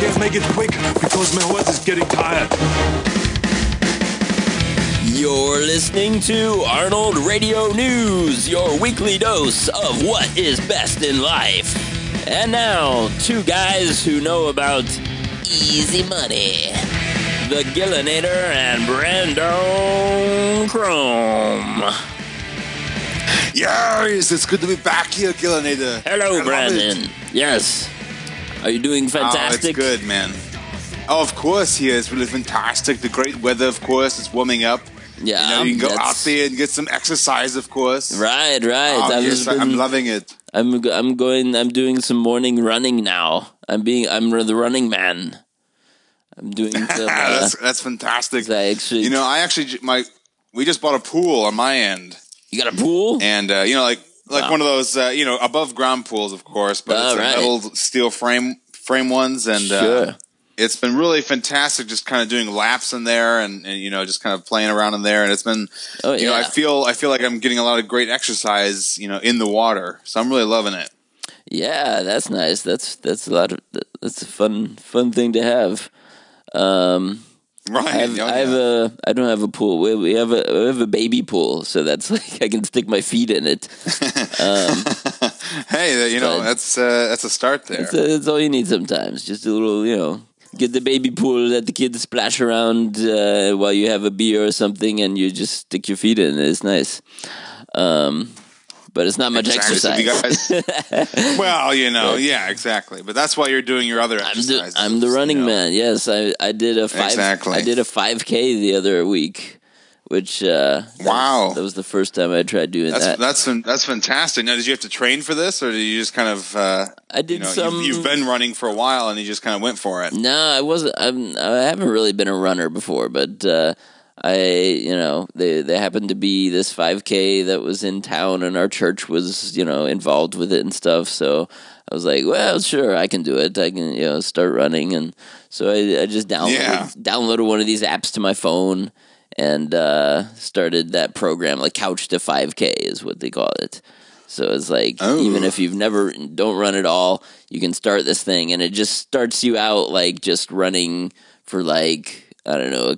can't make it quick because my horse is getting tired. You're listening to Arnold Radio News, your weekly dose of what is best in life. And now, two guys who know about easy money the Gillinator and Brandon Chrome. Yes, it's good to be back here, Gillinator. Hello, love Brandon. Yes. Are you doing Oh, it's good, man. Oh, of course, here it's really fantastic. The great weather, of course, it's warming up. Yeah, you know, you can go out there and get some exercise, of course. Right, right. Oh, yes, I'm loving it. I'm I'm going. I'm doing some morning running now. I'm being. I'm the running man. I'm doing some. Uh, that's that's fantastic. I actually, You know, I actually my we just bought a pool on my end, you got a pool? and uh, you know, like like Wow. one of those uh, you know above ground pools, of course, but Oh, it's a right. metal steel frame frame ones, and uh, it's been really fantastic. Just kind of doing laps in there, and, and you know, just kind of playing around in there, and it's been Oh you know, I feel I feel like I'm getting a lot of great exercise, you know, in the water. So I'm really loving it. yeah. That's nice. That's that's a lot of. That's a fun fun thing to have. Um, Right. I have, Oh, I have yeah. a. I don't have a pool. We, we have a. We have a baby pool, so that's like I can stick my feet in it. Um, hey, you know, that's uh, that's a start there. That's, that's all you need sometimes. Just a little, you know, get the baby pool, let the kids splash around uh, while you have a beer or something, and you just stick your feet in. It's nice. Um, but it's not much Exactly. Exercise. you guys- well, you know, yeah, exactly. But that's why you're doing your other I'm the, exercises. I'm the running you know. man. Yes, I, I did a five. Exactly. I did a five k the other week, which uh, that Wow. was, that was the first time I tried doing That's that. that's that's fantastic. Now, did you have to train for this, or did you just kind of? Uh, I did you know, some. you've, you've been running for a while, and you just kind of went for it. No, I wasn't. I'm, I haven't really been a runner before, but uh, I, you know, they they happened to be this 5K that was in town, and our church was, you know, involved with it and stuff. So I was like, well, sure, I can do it. I can, you know, start running, and so I, I just downloaded Yeah. downloaded one of these apps to my phone and uh, started that program, like Couch to 5K is what they call it. So it's like Oh. even if you've never don't run at all, you can start this thing, and it just starts you out like just running for like I don't know,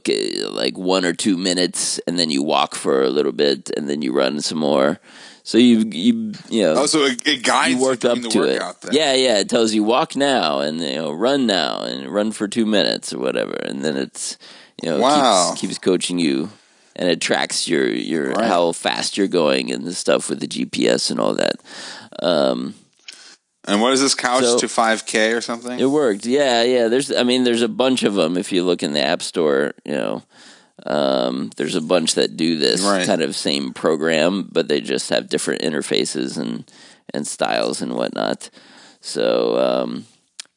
like one or two minutes, and then you walk for a little bit, and then you run some more. So you you you know Oh, so it, it guides you work up the to it. Then. Yeah, yeah. It tells you walk now and you know run now and run for two minutes or whatever, and then it's you know Wow. keeps, keeps coaching you and it tracks your your Right. how fast you're going and the stuff with the GPS and all that. Um, And what is this couch So- to 5K or something? it worked. Yeah, yeah. There's I mean there's a bunch of them if you look in the App Store. You know. Um, there's a bunch that do this Right. kind of same program, but they just have different interfaces and and styles and whatnot. So, um,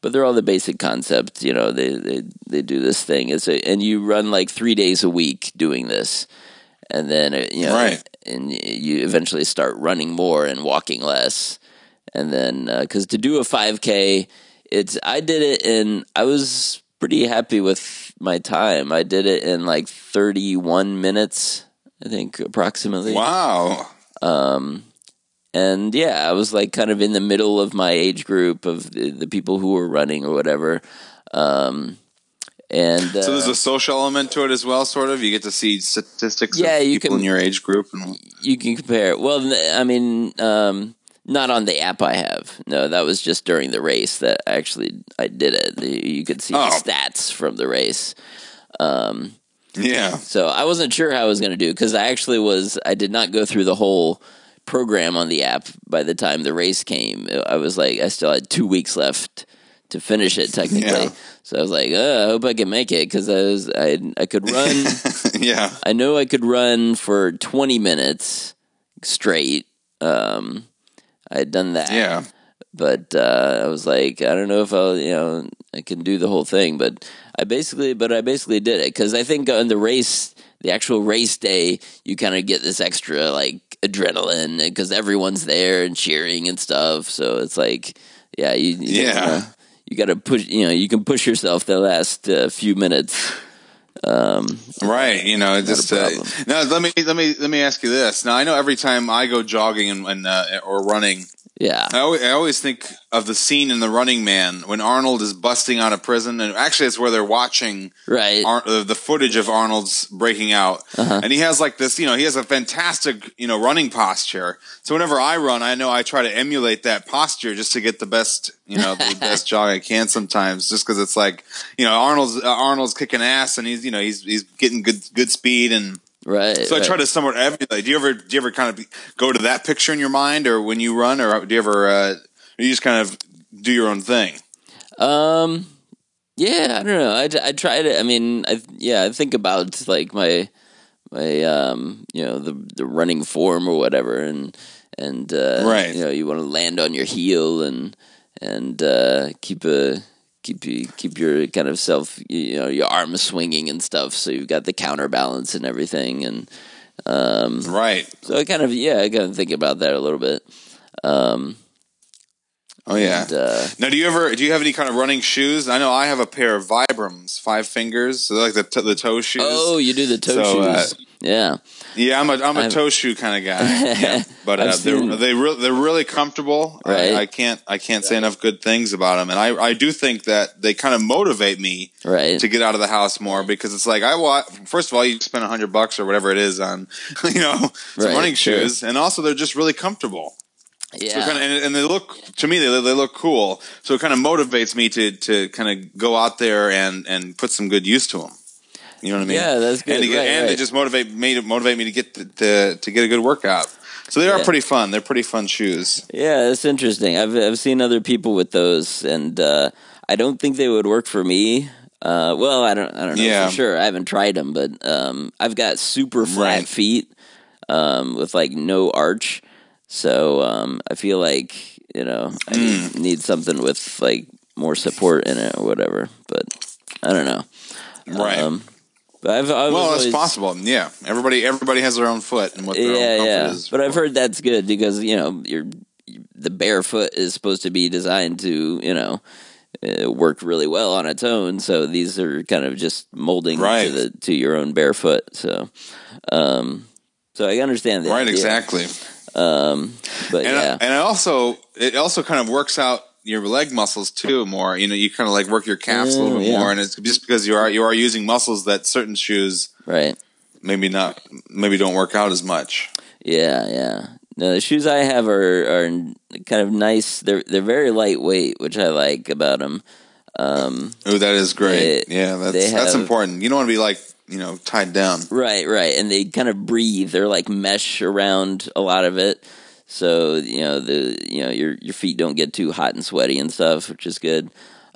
but they're all the basic concept. You know, they they they do this thing. It's a, and you run like three days a week doing this, and then uh, you know, Right. and you eventually start running more and walking less, and then because to do a five k, it's I did it in I was pretty happy with my time. I did it in like thirty one minutes, I think approximately. Wow. Um, and yeah, I was like kind of in the middle of my age group of the, the people who were running or whatever. Um, and uh, So there's a social element to it as well, sort of. You get to see statistics Yeah, of you people can- in your age group. And, you can compare. Well, I mean, um, not on the app I have. No, that was just during the race that actually I did it. You could see Oh. the stats from the race. Um, yeah. So I wasn't sure how I was going to do because I actually was. I did not go through the whole program on the app by the time the race came. I was like, I still had two weeks left to finish it technically. Yeah. So I was like, oh, I hope I can make it because I was I I could run. yeah. I know I could run for twenty minutes straight. Um, I had done that Yeah. but uh, I was like, I don't know if I'll, you know, I can do the whole thing. But I basically, but I basically did it because I think on the race, the actual race day, you kind of get this extra like adrenaline because everyone's there and cheering and stuff. So it's like, yeah, you, you Yeah. gotta- you got to push. You know, you can push yourself the last uh, few minutes. Um, Right, you know, just uh, now. Let me let me let me ask you this. Now, I know every time I go jogging and, and uh, or running, Yeah. I always, I always think of the scene in The Running Man when Arnold is busting out of prison, and actually, it's where they're watching Right. Ar- uh, the footage of Arnold's breaking out, Uh-huh. and he has like this, you know, he has a fantastic, you know, running posture. So whenever I run, I know I try to emulate that posture just to get the best, you know, the best jog I can. Sometimes, just because it's like, you know, Arnold's uh, Arnold's kicking ass, and he's, you know, he's he's getting good good speed and. Right. So I right. try to somewhat emulate. Do you ever do you ever kind of be, go to that picture in your mind, or when you run, or do you ever uh, you just kind of do your own thing? Um, yeah, I don't know. I, I try to. I mean, I yeah, I think about like my my um, you know, the the running form or whatever, and and uh, Right. You know, you want to land on your heel and and uh, keep a keep you keep your kind of self you know your arms swinging and stuff, so you've got the counterbalance and everything, and um, Right. so I kind of yeah, I kind of think about that a little bit. Um, Oh yeah. and, uh, Now, do you ever do you have any kind of running shoes? I know I have a pair of Vibrams, five fingers, so they're like the t- the toe shoes. oh, you do the toe So, uh, shoes, yeah. yeah, I'm a I'm a I've- toe shoe kind of guy. Yeah. But uh, they're they re- they're really comfortable. Right. I, I can't I can't say enough good things about them, and I I do think that they kind of motivate me Right. to get out of the house more because it's like I want First of all, you spend a hundred bucks or whatever it is on you know some Right, running sure. shoes, and also they're just really comfortable. So Yeah. kind of, and, and they look to me they, they look cool. So it kind of motivates me to to kind of go out there and and put some good use to them. You know what I mean? Yeah, that's good. And, to get, Right, and right. just motivate me to motivate me to get the, to to get a good workout. So they are Yeah. pretty fun. They're pretty fun shoes. Yeah, that's interesting. I've I've seen other people with those, and uh, I don't think they would work for me. Uh, well, I don't I don't know Yeah. for sure. I haven't tried them, but um, I've got super flat Right. feet um, with like no arch, so um, I feel like you know I Mm. need, need something with like more support in it or whatever. But I don't know. Right. Um, but I've, I've well, always, that's possible. Yeah. Everybody everybody has their own foot and what their yeah, own comfort yeah. is. But I've heard that's good because you know your the barefoot is supposed to be designed to you know uh, work really well on its own. So these are kind of just molding Right. to the to your own barefoot. So, um, so I understand that. right. idea. Exactly. Um, but And yeah, I, and I also it also kind of works out your leg muscles too more. You know, you kind of like work your calves a little Oh, bit yeah. more, and it's just because you are you are using muscles that certain shoes right. maybe not maybe don't work out as much. Yeah, yeah. No, the shoes I have are are kind of nice. They're they're very lightweight, which I like about them. Um, Oh, that is great. They- yeah, that's that's important. You don't want to be like you know tied down. Right, right, and they kind of breathe. They're like mesh around a lot of it, so you know the you know your your feet don't get too hot and sweaty and stuff, which is good.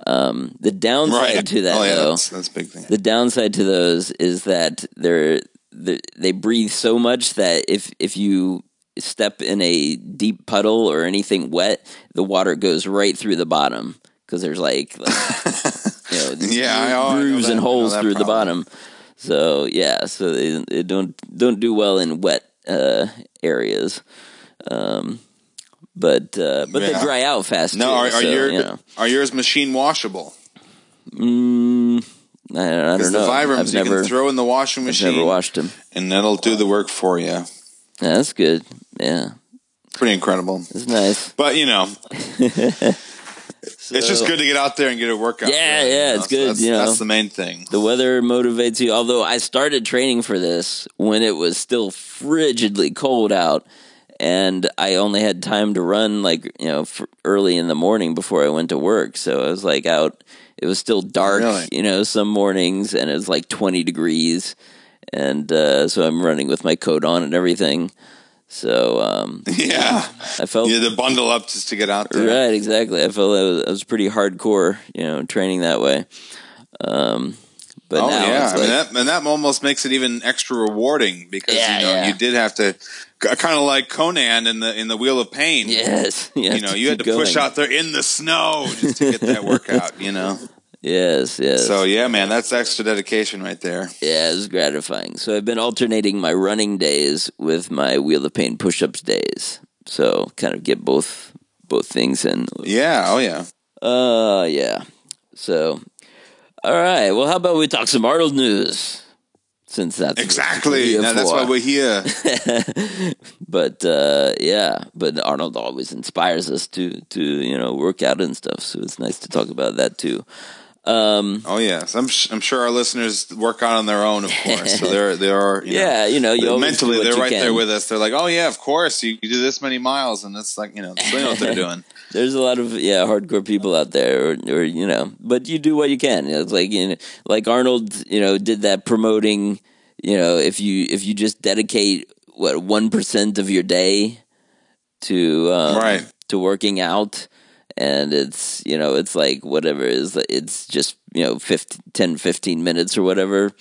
Um, the downside Right. to that, oh yeah, though, that's that's a big thing. the downside to those is that they're, they they breathe so much that if if you step in a deep puddle or anything wet, the water goes right through the bottom because there's like, like you know, Yeah, I- I know grooves and holes through the bottom. So yeah, so they, they don't don't do well in wet uh, areas. Um, but uh, but they dry out fast. No, too, are, are so, your you know. are yours machine washable? Mm, I, I don't Because the know. Vibrams I've you never can throw in the washing I've machine, never washed them. and that'll do the work for you. Yeah, that's good. Yeah, Pretty incredible. it's nice. But you know, it's just good to get out there and get a workout. Yeah, really, yeah, you know? it's So good, That's, you know. that's the main thing. The weather motivates you. Although I started training for this when it was still frigidly cold out, and I only had time to run like you know early in the morning before I went to work. So I was like out. It was still dark, Really? you know, some mornings, and it was like twenty degrees, and uh, so I'm running with my coat on and everything. So um, Yeah, I felt you had to bundle up just to get out there. Right, exactly. I felt that was, that was pretty hardcore, you know, training that way. Um, but oh now yeah, it's I mean that, and that almost makes it even extra rewarding because Yeah, you know yeah. you did have to, kind of like Conan in the in the Wheel of Pain. yes, you, you know you had to push out there in the snow just to get that workout. You know, Yes, yes. so yeah, man, that's extra dedication right there. yeah, it's gratifying. So I've been alternating my running days with my Wheel of Pain push-ups days. So kind of get both both things in. Yeah, oh yeah. Uh, yeah. So, all right. Well, how about we talk some Arnold news? since that's Exactly. Now, that's why we're here. but uh, yeah, but Arnold always inspires us to to you know work out and stuff. So it's nice to talk about that too. Um, Oh yes, I'm sh- I'm sure our listeners work out on their own, of course. So they're they are you know, yeah, you know, you mentally they're right can. there with us. They're like, oh yeah, of course you, you do this many miles, and it's like you know they know what they're doing. There's a lot of yeah hardcore people out there, or, or you know, but you do what you can. It's like you know, like Arnold, you know, did that promoting. You know, if you if you just dedicate what one percent of your day to um, Right. to working out, and it's you know it's like whatever it is it's just you know 15, 10, 15 minutes or whatever.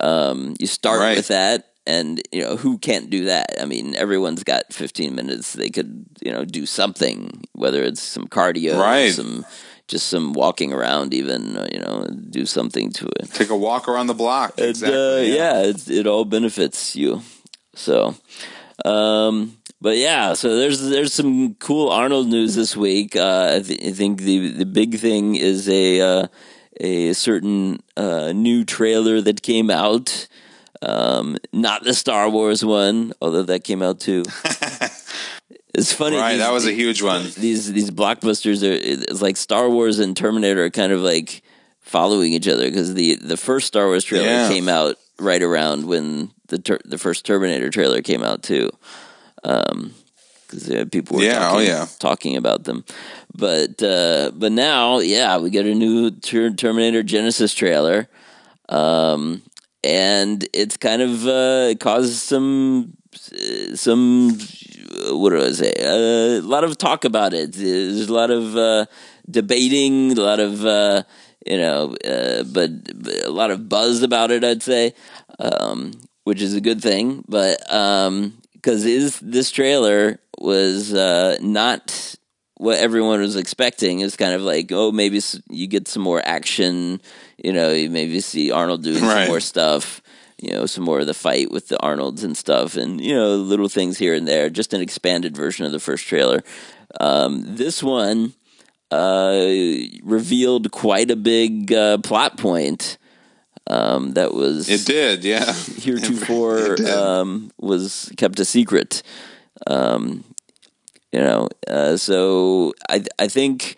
Um, you start Right. with that. And you know who can't do that? I mean, everyone's got 15 minutes. They could, you know, do something, whether it's some cardio, Right. some just some walking around, even uh, you know, do something to it. Take a walk around the block. And, exactly. uh, yeah, it's, it all benefits you. So, um, but yeah, so there's there's some cool Arnold news this week. Uh, I, th- I think the the big thing is a uh, a certain uh, new trailer that came out. Um, not the Star Wars one, although that came out too. it's funny, Right, these- that was a huge one. these these blockbusters are it's like Star Wars and Terminator are kind of like following each other because the the first Star Wars trailer Yeah. came out right around when the ter- the first Terminator trailer came out too. Um, because uh, people were Yeah, oh, talking, yeah. talking about them, but uh, but now yeah we get a new ter- Terminator Genisys trailer, um, and it's kind of uh, caused some uh, some uh, what do I say? Uh, a lot of talk about it. There's a lot of uh, debating, a lot of uh, you know, uh, but, but a lot of buzz about it. I'd say, um, which is a good thing. But because is this trailer was uh, not what everyone was expecting. It's kind of like, oh, maybe you get some more action. You know, you maybe see Arnold doing some more stuff. You know, some more of the fight with the Arnolds and stuff, and you know, little things here and there. Just an expanded version of the first trailer. Um, this one uh, revealed quite a big uh, plot point um, that was It did, yeah. heretofore did. um, was kept a secret. Um, you know, uh, so I I think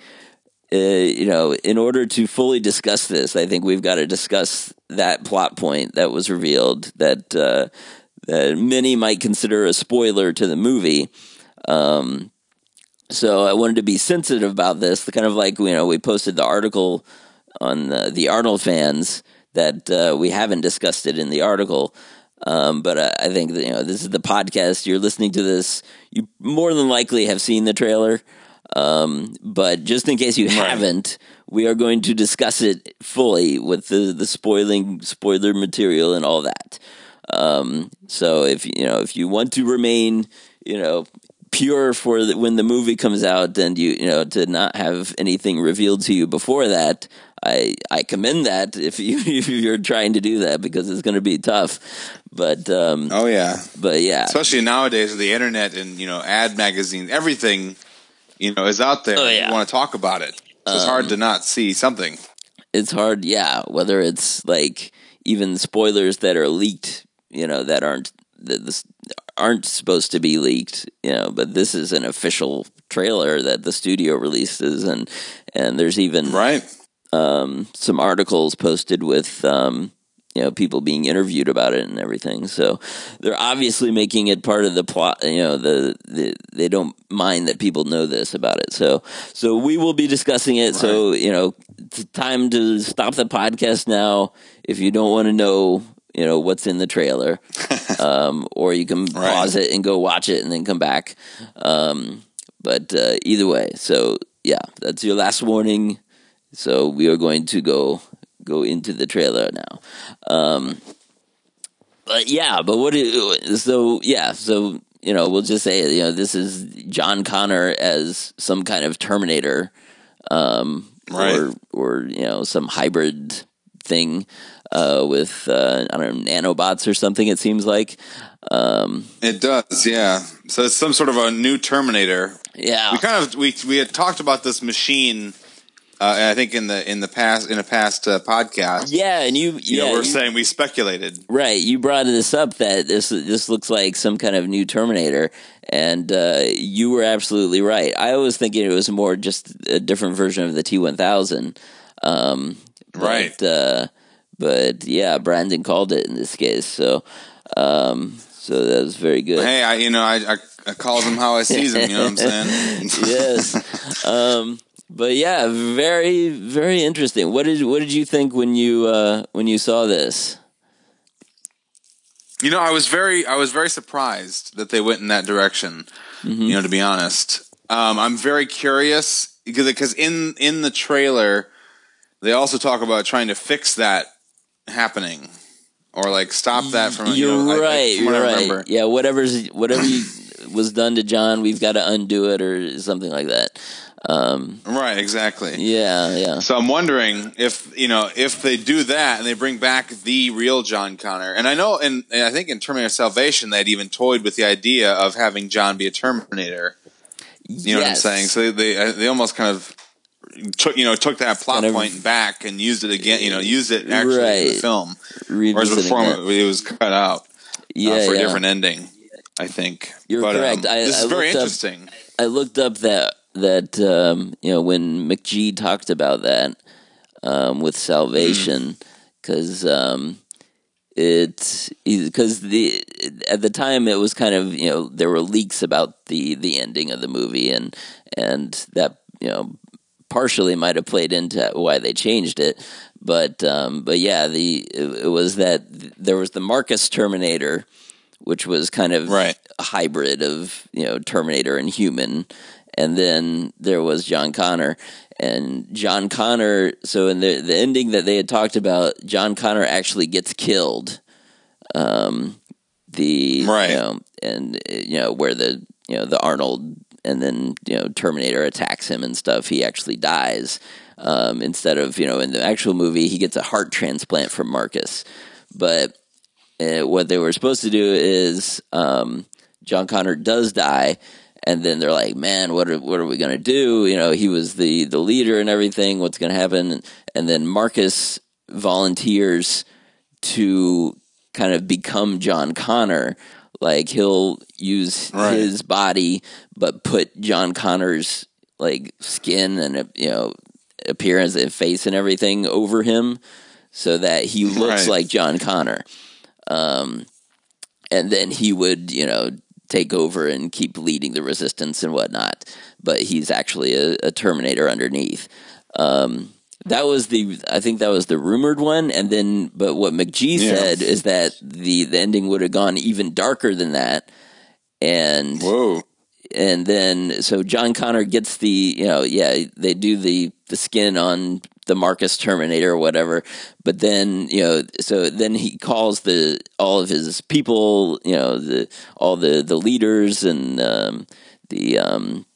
uh, you know in order to fully discuss this, I think we've got to discuss that plot point that was revealed that uh, that many might consider a spoiler to the movie. Um, so I wanted to be sensitive about this. The kind of like you know we posted the article on uh, the Arnold fans that uh, we haven't discussed it in the article. Um, but uh, I think that, you know this is the podcast. You're listening to this. You more than likely have seen the trailer. Um, but just in case you haven't, we are going to discuss it fully with the the spoiling spoiler material and all that. Um, so if you know if you want to remain, you know, pure for the, when the movie comes out, and you you know to not have anything revealed to you before that, I I commend that if you if you're trying to do that because it's going to be tough. But um, Oh yeah. but yeah, Especially nowadays with the internet and you know ad magazines, everything you know is out there. Oh, yeah. You want to talk about it. So it's hard to not see something. it's hard. Yeah, whether it's like even spoilers that are leaked, you know, that aren't that this aren't supposed to be leaked, you know, but this is an official trailer that the studio releases, and and there's even Right. Um, some articles posted with um, you know people being interviewed about it and everything. So they're obviously making it part of the plot. You know, the, the they don't mind that people know this about it. So so we will be discussing it. So you know, it's time to stop the podcast now if you don't want to know. You know what's in the trailer, um, or you can Right. pause it and go watch it and then come back. Um, but uh, either way, so yeah, that's your last warning. So we are going to go go into the trailer now. Um, but yeah, but what? do- So yeah, so you know, we'll just say you know this is John Connor as some kind of Terminator, um, Right. or or you know some hybrid thing uh, with uh, I don't know nanobots or something. It seems like. Um, It does, yeah. So it's some sort of a new Terminator. yeah, We kind of we we had talked about this machine Uh, and I think in the in the past in a past uh, podcast, Yeah, and you, you yeah, know, we're you- saying we speculated. Right, you brought this up that this this looks like some kind of new Terminator, and uh, you were absolutely right. I was thinking it was more just a different version of the T one thousand, um, Right. But, uh, but yeah, Brandon called it in this case, so um, so that was very good. Hey, I you know I, I I calls him how I sees him. You know what I'm saying? yes. Um, but yeah, very very interesting. What did what did you think when you uh, when you saw this? You know, I was very, I was very surprised that they went in that direction. You know, to be honest, um, I'm very curious because because in in the trailer, they also talk about trying to fix that happening or like stop that from. you You're know, I- I- right. you're right. remember. Yeah, whatever's whatever you, was done to John, we've got to undo it or something like that. Um, Right, exactly. yeah, yeah. So I'm wondering if you know if they do that and they bring back the real John Connor, and I know, and, I think in Terminator Salvation they'd even toyed with the idea of having John be a Terminator. You know what I'm saying? So they they, they almost kind of took you know took that plot Kind of- point back and used it again. You know, used it actually in Right. the film, whereas before it. it was cut out uh, Yeah, for a different ending. I think You're But, um, correct. I- this I is very looked up- interesting. I looked up that that um, you know when McG talked about that um, with salvation because um, it because the at the time it was kind of you know there were leaks about the the ending of the movie and and that you know partially might have played into why they changed it but um, but yeah the it, it was that there was the Marcus Terminator which was kind of Right. a hybrid of you know Terminator and human, and then there was John Connor and John Connor. So in the the ending that they had talked about, John Connor actually gets killed. Um, the Right. you know, and you know where the you know the Arnold and then you know Terminator attacks him and stuff. He actually dies. Um, instead of you know in the actual movie, he gets a heart transplant from Marcus, but uh, what they were supposed to do is um, John Connor does die, and then they're like, "Man, what are what are we gonna do?" You know, he was the the leader and everything. What's gonna happen? And then Marcus volunteers to kind of become John Connor. Like he'll use Right. his body, but put John Connor's like skin and you know appearance and face and everything over him, so that he looks Right. like John Connor um, and then he would you know take over and keep leading the resistance and whatnot. But he's actually a, a Terminator underneath. Um, that was the I think that was the rumored one, and then but what McG Yeah. said is that the the ending would have gone even darker than that, and Whoa. And then so John Connor gets the you know yeah they do the the skin on the Marcus Terminator or whatever, but then you know so then he calls the all of his people you know the all the the leaders and um, the um,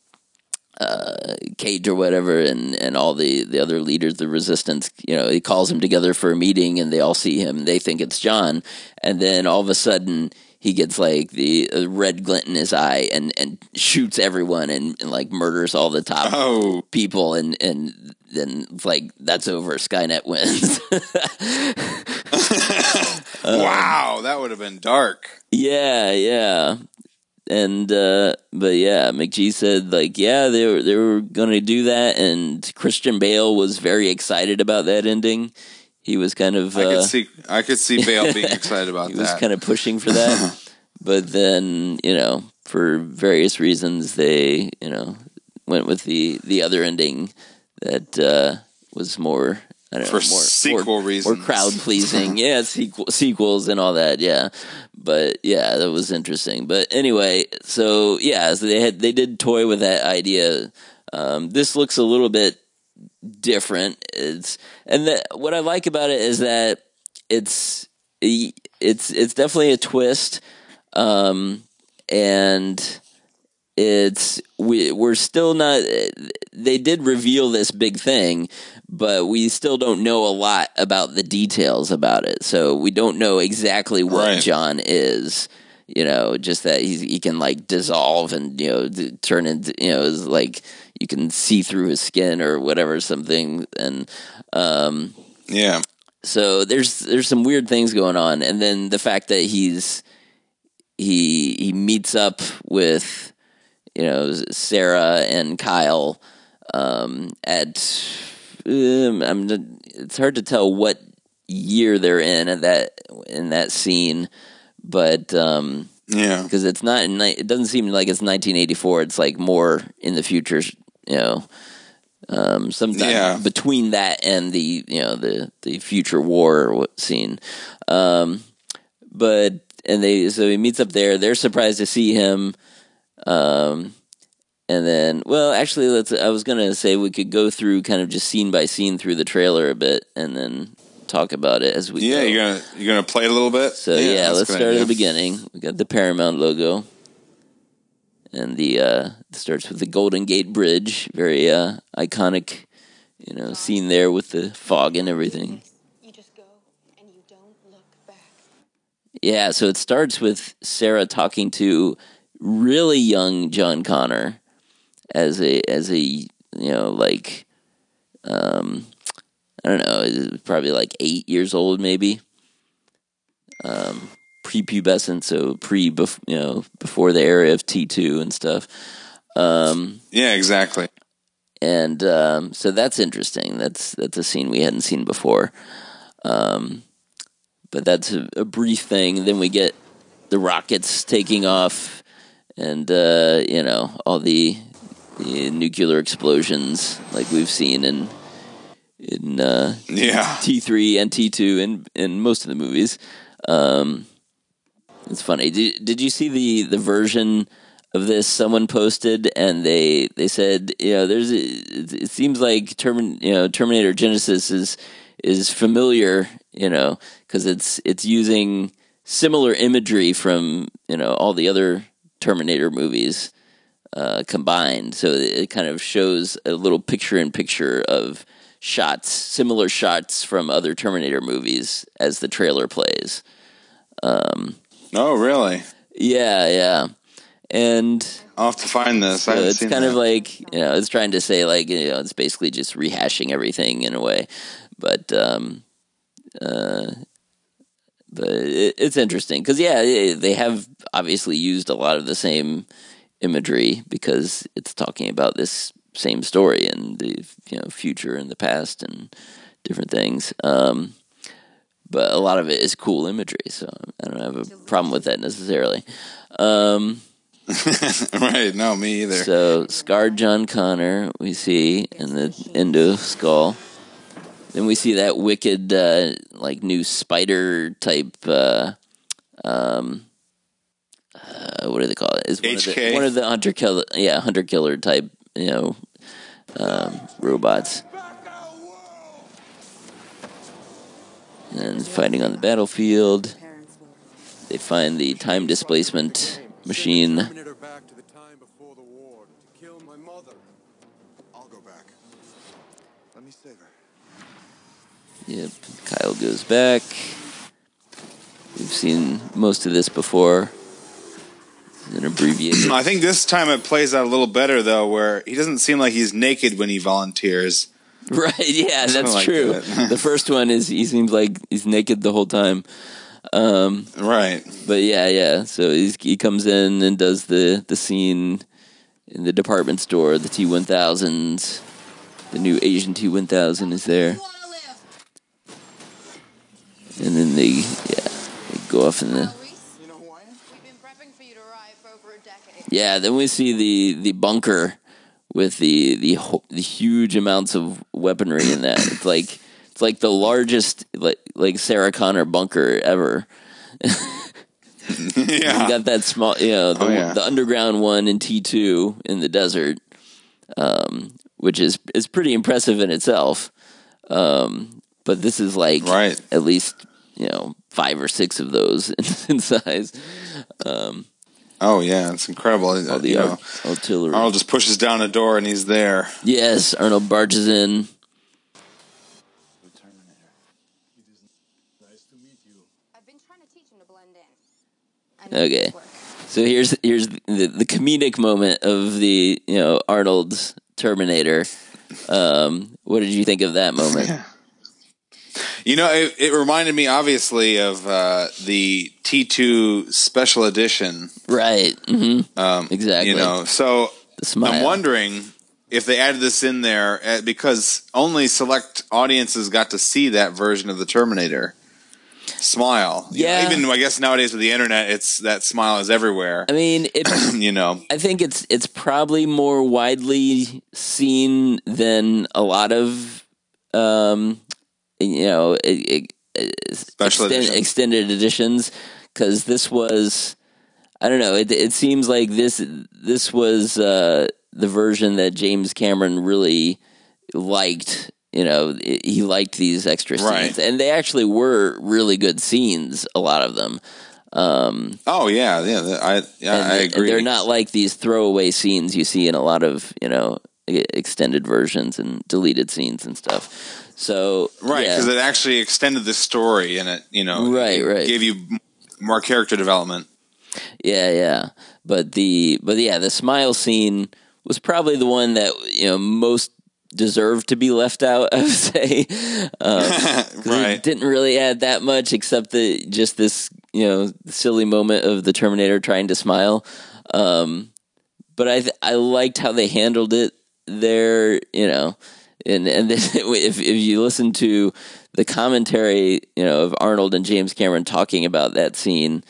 uh, Cage or whatever and and all the the other leaders the resistance you know he calls them together for a meeting and they all see him. They think it's John. And then all of a sudden he gets like the uh, red glint in his eye and and shoots everyone and, and like murders all the top Oh, people and and then like that's over Skynet wins wow, that would have been dark. Yeah, yeah. And uh but yeah, McG said like yeah, they were they were going to do that and Christian Bale was very excited about that ending. He was kind of I uh, could see, I could see Bale being excited about that. he was kind of pushing for that. but then, you know, for various reasons they, you know, went with the the other ending that uh was more I don't For know, more sequel more, reasons. more crowd pleasing. yeah, sequel, sequels and all that. Yeah, but yeah, that was interesting. But anyway, so yeah, so they had they did toy with that idea. Um, this looks a little bit different. It's and the, what I like about it is that it's it's it's definitely a twist, um, and it's we we're still not. They did reveal this big thing, but we still don't know a lot about the details about it. So we don't know exactly what Right. John is. You know, just that he's, he can like dissolve and you know d- turn into you know is like you can see through his skin or whatever something and um Yeah. so there's there's some weird things going on and then the fact that he's he he meets up with you know Sarah and Kyle um at um, I'm it's hard to tell what year they're in at that in that scene but um Yeah. because it's not it doesn't seem like it's 1984 it's like more in the future you know um sometime Yeah. between that and the you know the the future war scene um but and they so he meets up there they're surprised to see him um and then well actually let's i was gonna say we could go through kind of just scene by scene through the trailer a bit and then talk about it as we Yeah, go. you're gonna you're gonna play a little bit. So yeah, a let's start at the beginning. We got the Paramount logo, and the uh, starts with the Golden Gate Bridge, very uh, iconic, you know, scene there with the fog and everything. You just go and you don't look back. Yeah, so it starts with Sarah talking to really young John Connor as a as a you know like um I don't know, probably like 8 years old maybe. Um prepubescent so pre bef- you know before the era of T2 and stuff. Um Yeah, exactly. and um, so that's interesting. That's that's a scene we hadn't seen before. Um, but that's a, a brief thing. Then we get the rockets taking off, and uh, you know all the, the nuclear explosions like we've seen in in uh, Yeah. T three and T two in in most of the movies. Um, it's funny. Did did you see the the version of this someone posted and they they said you know there's it, seems like Termin, you know Terminator Genisys is is familiar you know because it's it's using similar imagery from you know all the other Terminator movies uh, combined. So it kind of shows a little picture in picture of shots, similar shots from other Terminator movies as the trailer plays. Oh, really? Yeah, yeah. And I'll have to find this. So it's kind of like, you know, it's trying to say like, you know, it's basically just rehashing everything in a way. But um uh but it, it's interesting cuz yeah, it- they have obviously used a lot of the same imagery because it's talking about this same story and the you know future and the past and different things. Um, but a lot of it is cool imagery, so I don't have a problem with that necessarily. Um, right. No, me either. so scarred John Connor we see in the endo skull. Then we see that wicked uh, like new spider type. Uh, um, uh, what do they call it? Is one of the, one of the hunter killer, yeah, hunter killer type, you know, um, robots. And fighting on the battlefield, they find the time displacement machine. Yep, Kyle goes back. We've seen most of this before. An abbreviated. I think this time it plays out a little better though, where he doesn't seem like he's naked when he volunteers. right, yeah, that's like true. that. the first one is he seems like he's naked the whole time. Um, Right. but yeah, yeah. So he's, he comes in and does the, the scene in the department store, the T1000s. The new Asian T1000 is there. And then they, yeah, they go off in the. You know who I am? We've been prepping for you to arrive for over a decade. Yeah, then we see the the bunker with the the the huge amounts of weaponry in that. It's like it's like the largest like like Sarah Connor bunker ever. You yeah. got that small, you know, the, Oh, yeah. the underground one in T two in the desert, um, which is is pretty impressive in itself. Um, but this is like Right. at least you know five or six of those in, in size. Oh yeah, it's incredible. All the you know, artillery. Arnold just pushes down a door and he's there. Yes, Arnold barges in. The Terminator. I've been trying to teach him to blend in. I know Okay. So here's here's the, the comedic moment of the you know Arnold's Terminator. Um, what did you think of that moment? You know, it, it reminded me obviously of uh, the T2 special edition. right. hmm Um, Exactly. You know, so I'm wondering if they added this in there uh, because only select audiences got to see that version of the Terminator smile. You know, Yeah. even I guess nowadays with the internet, it's that smile is everywhere. I mean, it, you know. I think it's it's probably more widely seen than a lot of um, you know Special extend- editions. extended editions because this was I don't know it it seems like this this was uh, the version that James Cameron really liked you know i- he liked these extra scenes Right. and they actually were really good scenes a lot of them um, Oh yeah, yeah. I yeah, I agree. they're not like these throwaway scenes you see in a lot of you know extended versions and deleted scenes and stuff. So right yeah. because it actually extended the story and it you know Right, right. gave you more character development. yeah, yeah. But the but yeah, the smile scene was probably the one that you know most deserved to be left out. I would say, um, Right. It didn't really add that much except the just this you know silly moment of the Terminator trying to smile. Um, but I th- I liked how they handled it there. You know, and and then if if you listen to the commentary, you know, of Arnold and James Cameron talking about that scene,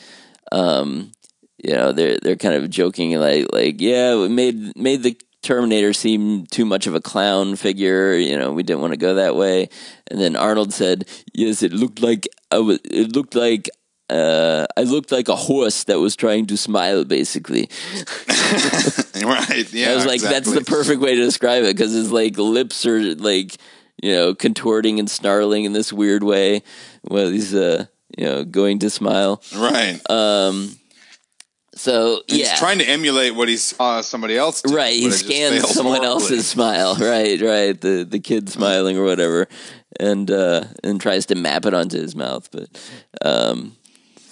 um, you know, they're they're kind of joking like like yeah, we made made the Terminator seem too much of a clown figure. You know, we didn't want to go that way. And then Arnold said, "Yes, it looked like I was. It looked like." Uh, I looked like a horse that was trying to smile, basically. right. Yeah. I was like, that's the perfect way to describe it because his like lips are like, you know, contorting and snarling in this weird way while he's, uh, you know, going to smile. right. Um, so And yeah, He's trying to emulate what he saw somebody else do, right. He but it just scans someone horribly. else's smile. Right, right. The the kid smiling or whatever, and uh, and tries to map it onto his mouth. But um,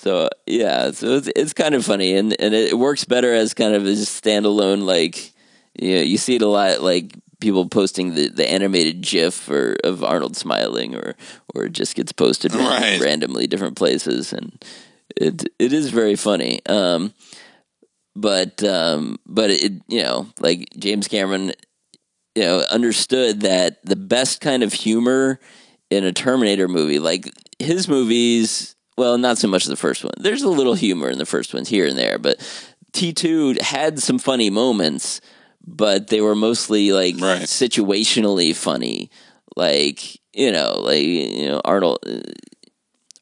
so yeah, so it's it's kind of funny, and and it works better as kind of a standalone. Like you know, you see it a lot, like people posting the, the animated GIF or of Arnold smiling, or or it just gets posted Right. randomly different places, and it it is very funny. Um, but um, but it you know like James Cameron you know understood that the best kind of humor in a Terminator movie like his movies well not so much the first one there's a little humor in the first ones here and there but T2 had some funny moments but they were mostly like Right. situationally funny like you know like you know Arnold uh,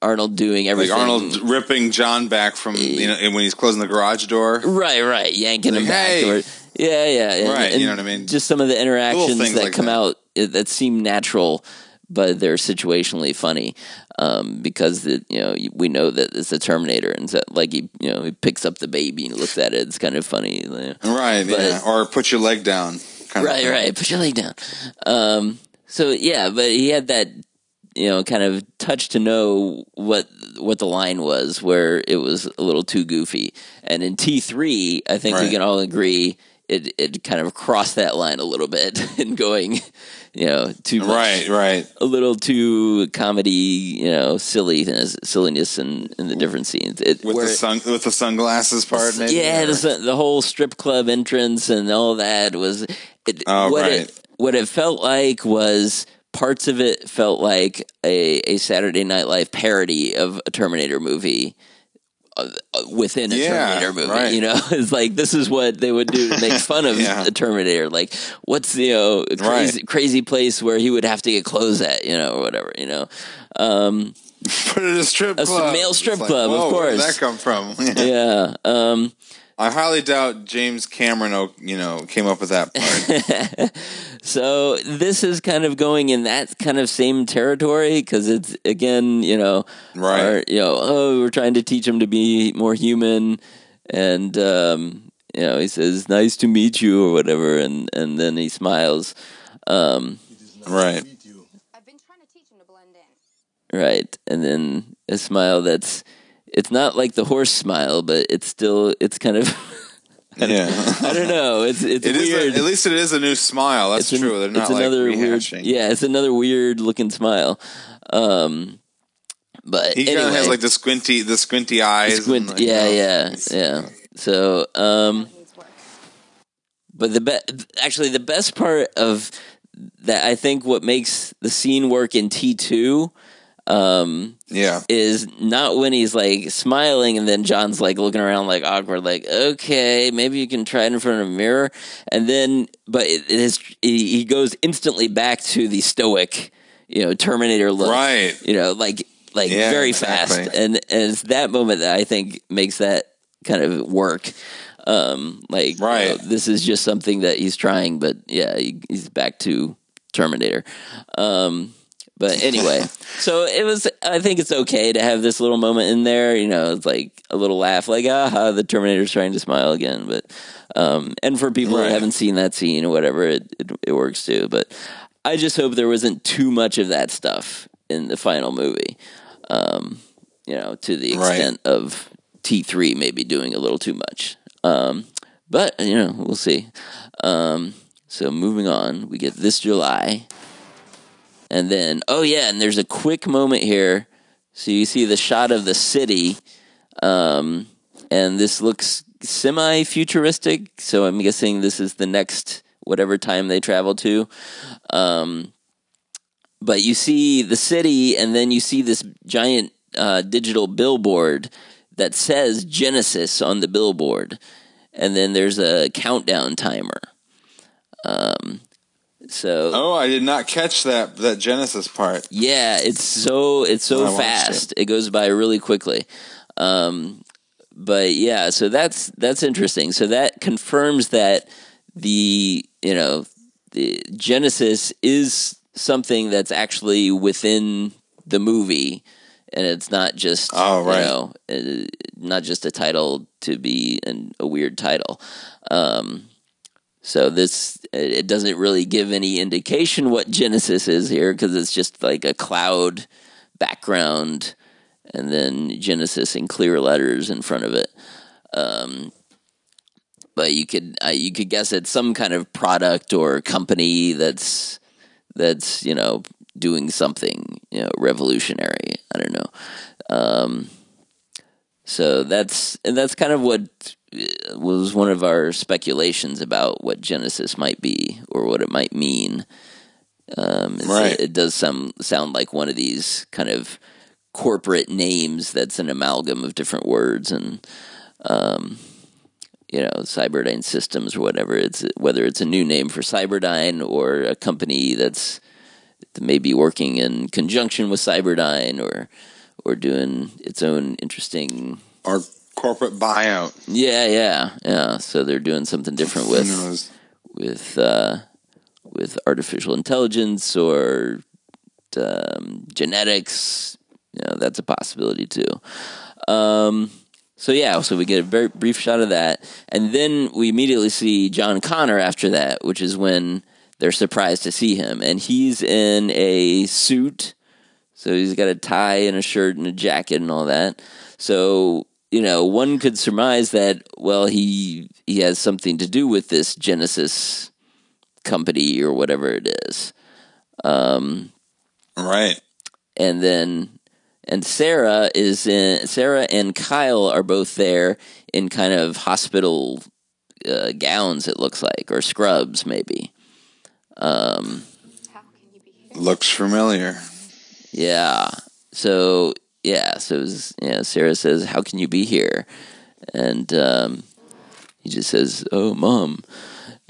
Arnold doing everything. Like Arnold ripping John back from you know when he's closing the garage door. Right, right, yanking him back. hey. Or, yeah, yeah, and- Right, you know what I mean? Just some of the interactions that like come that. out uh, that seem natural, but they're situationally funny um, because the, you know we know that it's a Terminator, and so, like he you know he picks up the baby and looks at it. It's kind of funny. you know. Right. But- yeah. Or put your leg down. Kind Right, right. Put your leg down. Um, so yeah, but he had that you know kind of touch to know what what the line was where it was a little too goofy. And in T three, I think we can all agree it it kind of crossed that line a little bit in going, you know, too much, Right. Right. a little too comedy, you know, silliness, uh, silliness in, in the different scenes. It, With the sun with the sunglasses part, maybe. yeah, the, the whole strip club entrance and all that was it. Oh, what right. it what it felt like was parts of it felt like a, a Saturday Night Live parody of a Terminator movie. Uh, within a Yeah, Terminator movie, right. you know, it's like this is what they would do to make fun of Yeah. the Terminator. Like, what's you know crazy Right. crazy place where he would have to get clothes at, you know, or whatever, you know. Um, Put it in a strip A club. male strip like, club, of whoa, Where did course. that come from? yeah. Um, I highly doubt James Cameron, oh, you know, came up with that part. So this is kind of going in that kind of same territory because it's again, you know, Right. our- you know, oh, we're trying to teach him to be more human, and um, you know, he says, "Nice to meet you" or whatever, and and then he smiles, um, right. I've been trying to teach him to blend in. right, and then a smile that's it's not like the horse smile, but it's still it's kind of Yeah. I don't know. It's it's It is. weird. A, at least it is a new smile. That's It's an- true. They're not it's like another weird. Yeah, it's another weird looking smile. Um, but He kind of has like the squinty, the squinty eyes. and, squint. like, yeah, you know, yeah, yeah. So, um, but the be- actually the best part of that, I think, what makes the scene work in T two. Um, Yeah. is not when he's like smiling and then John's like looking around like awkward, like, okay, maybe you can try it in front of a mirror. And then, but it, it is, he goes instantly back to the stoic, you know, Terminator look. Right. You know, like, like Yeah, very exactly. fast. And, and it's that moment that I think makes that kind of work. Um, like, you Right. know, this is just something that he's trying, but yeah, he, he's back to Terminator. Um, but anyway, so it was. I think it's okay to have this little moment in there. You know, it's like a little laugh, like ah, the Terminator's trying to smile again. But um, and for people Right. that haven't seen that scene or whatever, it, it it works too. But I just hope there wasn't too much of that stuff in the final movie. Um, you know, to the Right. extent of T three maybe doing a little too much. Um, but you know, we'll see. Um, so moving on, we get this July. And then, oh yeah, and there's a quick moment here. So you see the shot of the city, um, and this looks semi futuristic. So I'm guessing this is the next whatever time they travel to. Um, but you see the city, and then you see this giant uh, digital billboard that says Genisys on the billboard, and then there's a countdown timer. Um, so Oh, I did not catch that that Genisys part. yeah, it's so it's so I fast. It. goes by really quickly. Um, but yeah, so that's that's interesting. So that confirms that the you know the Genisys is something that's actually within the movie, and it's not just Oh, right. you know uh, not just a title to be an, a weird title. Um, so this it doesn't really give any indication what Genisys is here because it's just like a cloud background and then Genisys in clear letters in front of it. Um, but you could uh, you could guess it's some kind of product or company that's that's you know doing something you know revolutionary. I don't know. Um, so that's and that's kind of what was one of our speculations about what Genisys might be or what it might mean. Um, Right. It does some sound like one of these kind of corporate names that's an amalgam of different words and um, you know Cyberdyne Systems or whatever. It's whether it's a new name for Cyberdyne or a company that's maybe working in conjunction with Cyberdyne or or doing its own interesting Or corporate buyout. yeah, yeah, yeah. So they're doing something different with with uh, with artificial intelligence or um, genetics. You know, that's a possibility too. Um, so yeah, so we get a very brief shot of that, and then we immediately see John Connor after that, which is when they're surprised to see him, and he's in a suit. So he's got a tie and a shirt and a jacket and all that. So you know, one could surmise that well, he he has something to do with this Genisys company or whatever it is. Um, Right. and then and Sarah is in Sarah and Kyle are both there in kind of hospital uh, gowns it looks like or scrubs maybe. Um, How can you be here? Looks familiar. yeah. So yeah, so it was, yeah, Sarah says, "How can you be here?" And um, he just says, "Oh, mom,"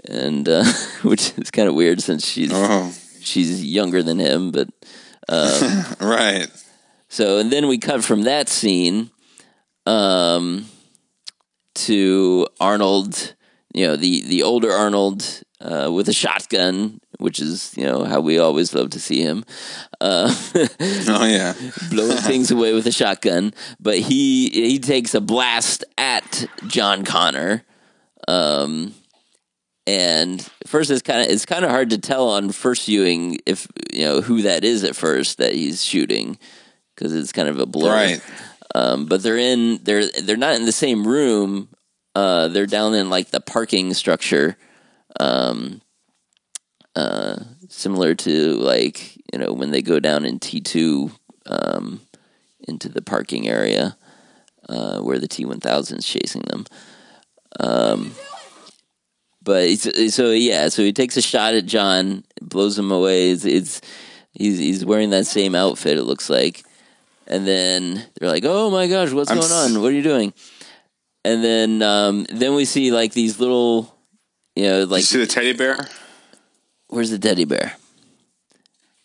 and uh, which is kind of weird since she's Oh, she's younger than him, but um, right. So, and then we cut from that scene um, to Arnold, you know, the, the older Arnold uh, with a shotgun, which is, you know, how we always love to see him, uh, Oh yeah. blowing things away with a shotgun. But he he takes a blast at John Connor. Um, and first, it's kind of it's kind of hard to tell on first viewing if you know who that is at first that he's shooting because it's kind of a blur. Right. Um, but they're in they're they're not in the same room uh, they're down in like the parking structure, um, uh, similar to like you know when they go down in T two um, into the parking area uh, where the T one thousand is chasing them. Um, but so yeah, so he takes a shot at John, blows him away. It's, it's he's he's wearing that same outfit. It looks like, and then they're like, "Oh my gosh, what's I'm going on? What are you doing?" And then um, then we see like these little, you know, you like see the teddy bear? Where's the teddy bear?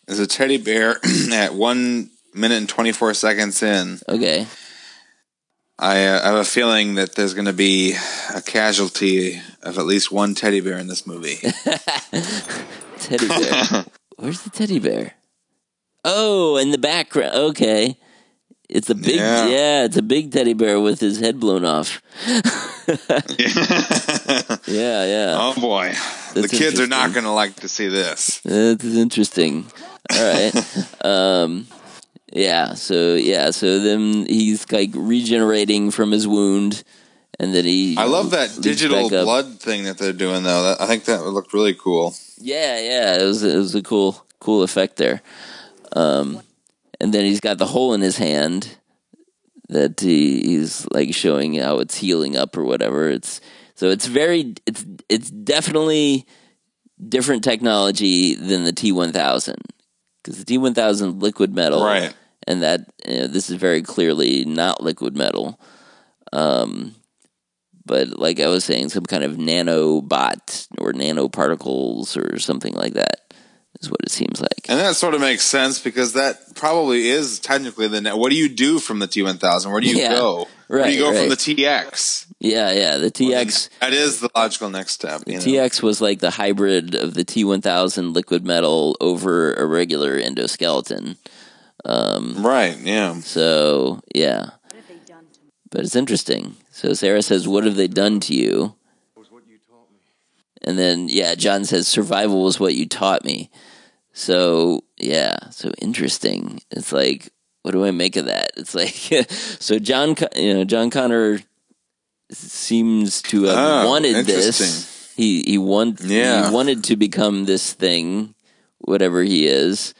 There's a teddy bear at one minute and 24 seconds in. Okay, I uh, have a feeling that there's going to be a casualty of at least one teddy bear in this movie. teddy bear. Where's the teddy bear? Oh, in the background. Okay. It's a big, yeah. Yeah. it's a big teddy bear with his head blown off. Yeah, yeah. oh boy. The kids are not going to like to see this. That's interesting. All right. um, yeah. So yeah. So then he's like regenerating from his wound, and then he. I love that digital blood thing that they're doing though. That, I think that would look really cool. Yeah, yeah. It was it was a cool cool effect there. Um, and then he's got the hole in his hand that he, he's like showing how it's healing up or whatever. It's so it's very it's it's definitely different technology than the T one thousand because the T one thousand liquid metal, Right. And that you know, this is very clearly not liquid metal. Um, but like I was saying, some kind of nanobot or nanoparticles or something like that is what it seems like. And that sort of makes sense because that probably is technically the net. What do you do from the T1000? Where do you Yeah. go? Where do you Right, go from the TX? Yeah, yeah. The TX That is the logical next step. the know? TX was like the hybrid of the T1000 liquid metal over a regular endoskeleton. Um, Right, yeah. So yeah, but it's interesting. So Sarah says, "What have they done to you?" And then yeah, John says, "Survival was what you taught me." So yeah, so interesting. It's like, what do I make of that? It's like, so John, you know, John Connor seems to have Oh, wanted this. He he want Yeah. he wanted to become this thing, whatever he is.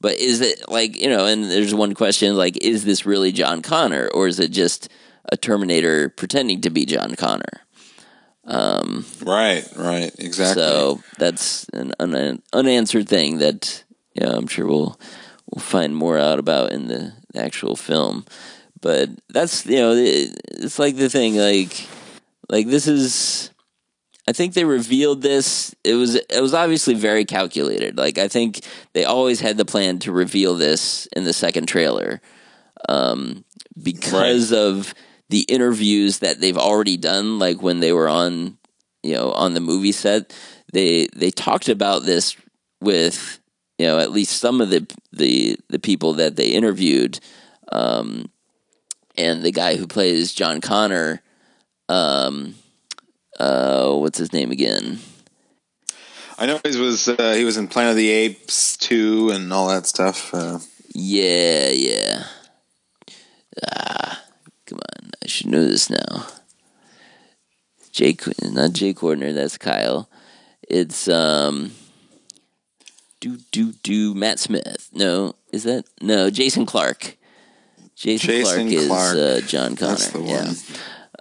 But is it like you know? And there's one question like, is this really John Connor, or is it just a Terminator pretending to be John Connor? Um, Right, right, exactly. So that's an un- unanswered thing that yeah, I'm sure we'll we'll find more out about in the, the actual film. But that's you know, it's like the thing like like this is. I think they revealed this. It was it was obviously very calculated. Like I think they always had the plan to reveal this in the second trailer, um, because of the interviews that they've already done. Like when they were on, you know, on the movie set, they they talked about this with you know at least some of the the the people that they interviewed, um, and the guy who plays John Connor. Um, uh, what's his name again? I know he was uh, he was in Planet of the Apes too, and all that stuff. Uh, Yeah, yeah. Ah, come on. I should know this now. Jake, not Jai Courtney. That's Kyle. It's um, do do do Matt Smith. No, is that no Jason Clarke? Jason, Jason Clarke, Clarke. is uh, John Connor. That's the Yeah.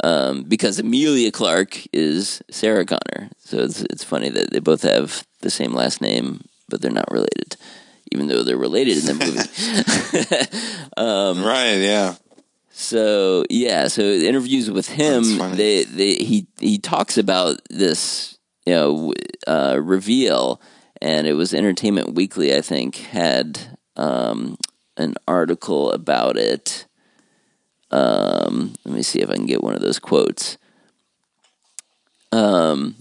Um, because Emilia Clarke is Sarah Connor, so it's it's funny that they both have the same last name, but they're not related, even though they're related in the movie. right, yeah. So yeah, so interviews with him, they, they he he talks about this you know uh, reveal, and it was Entertainment Weekly, I think, had um, an article about it. Um, let me see if I can get one of those quotes. Um,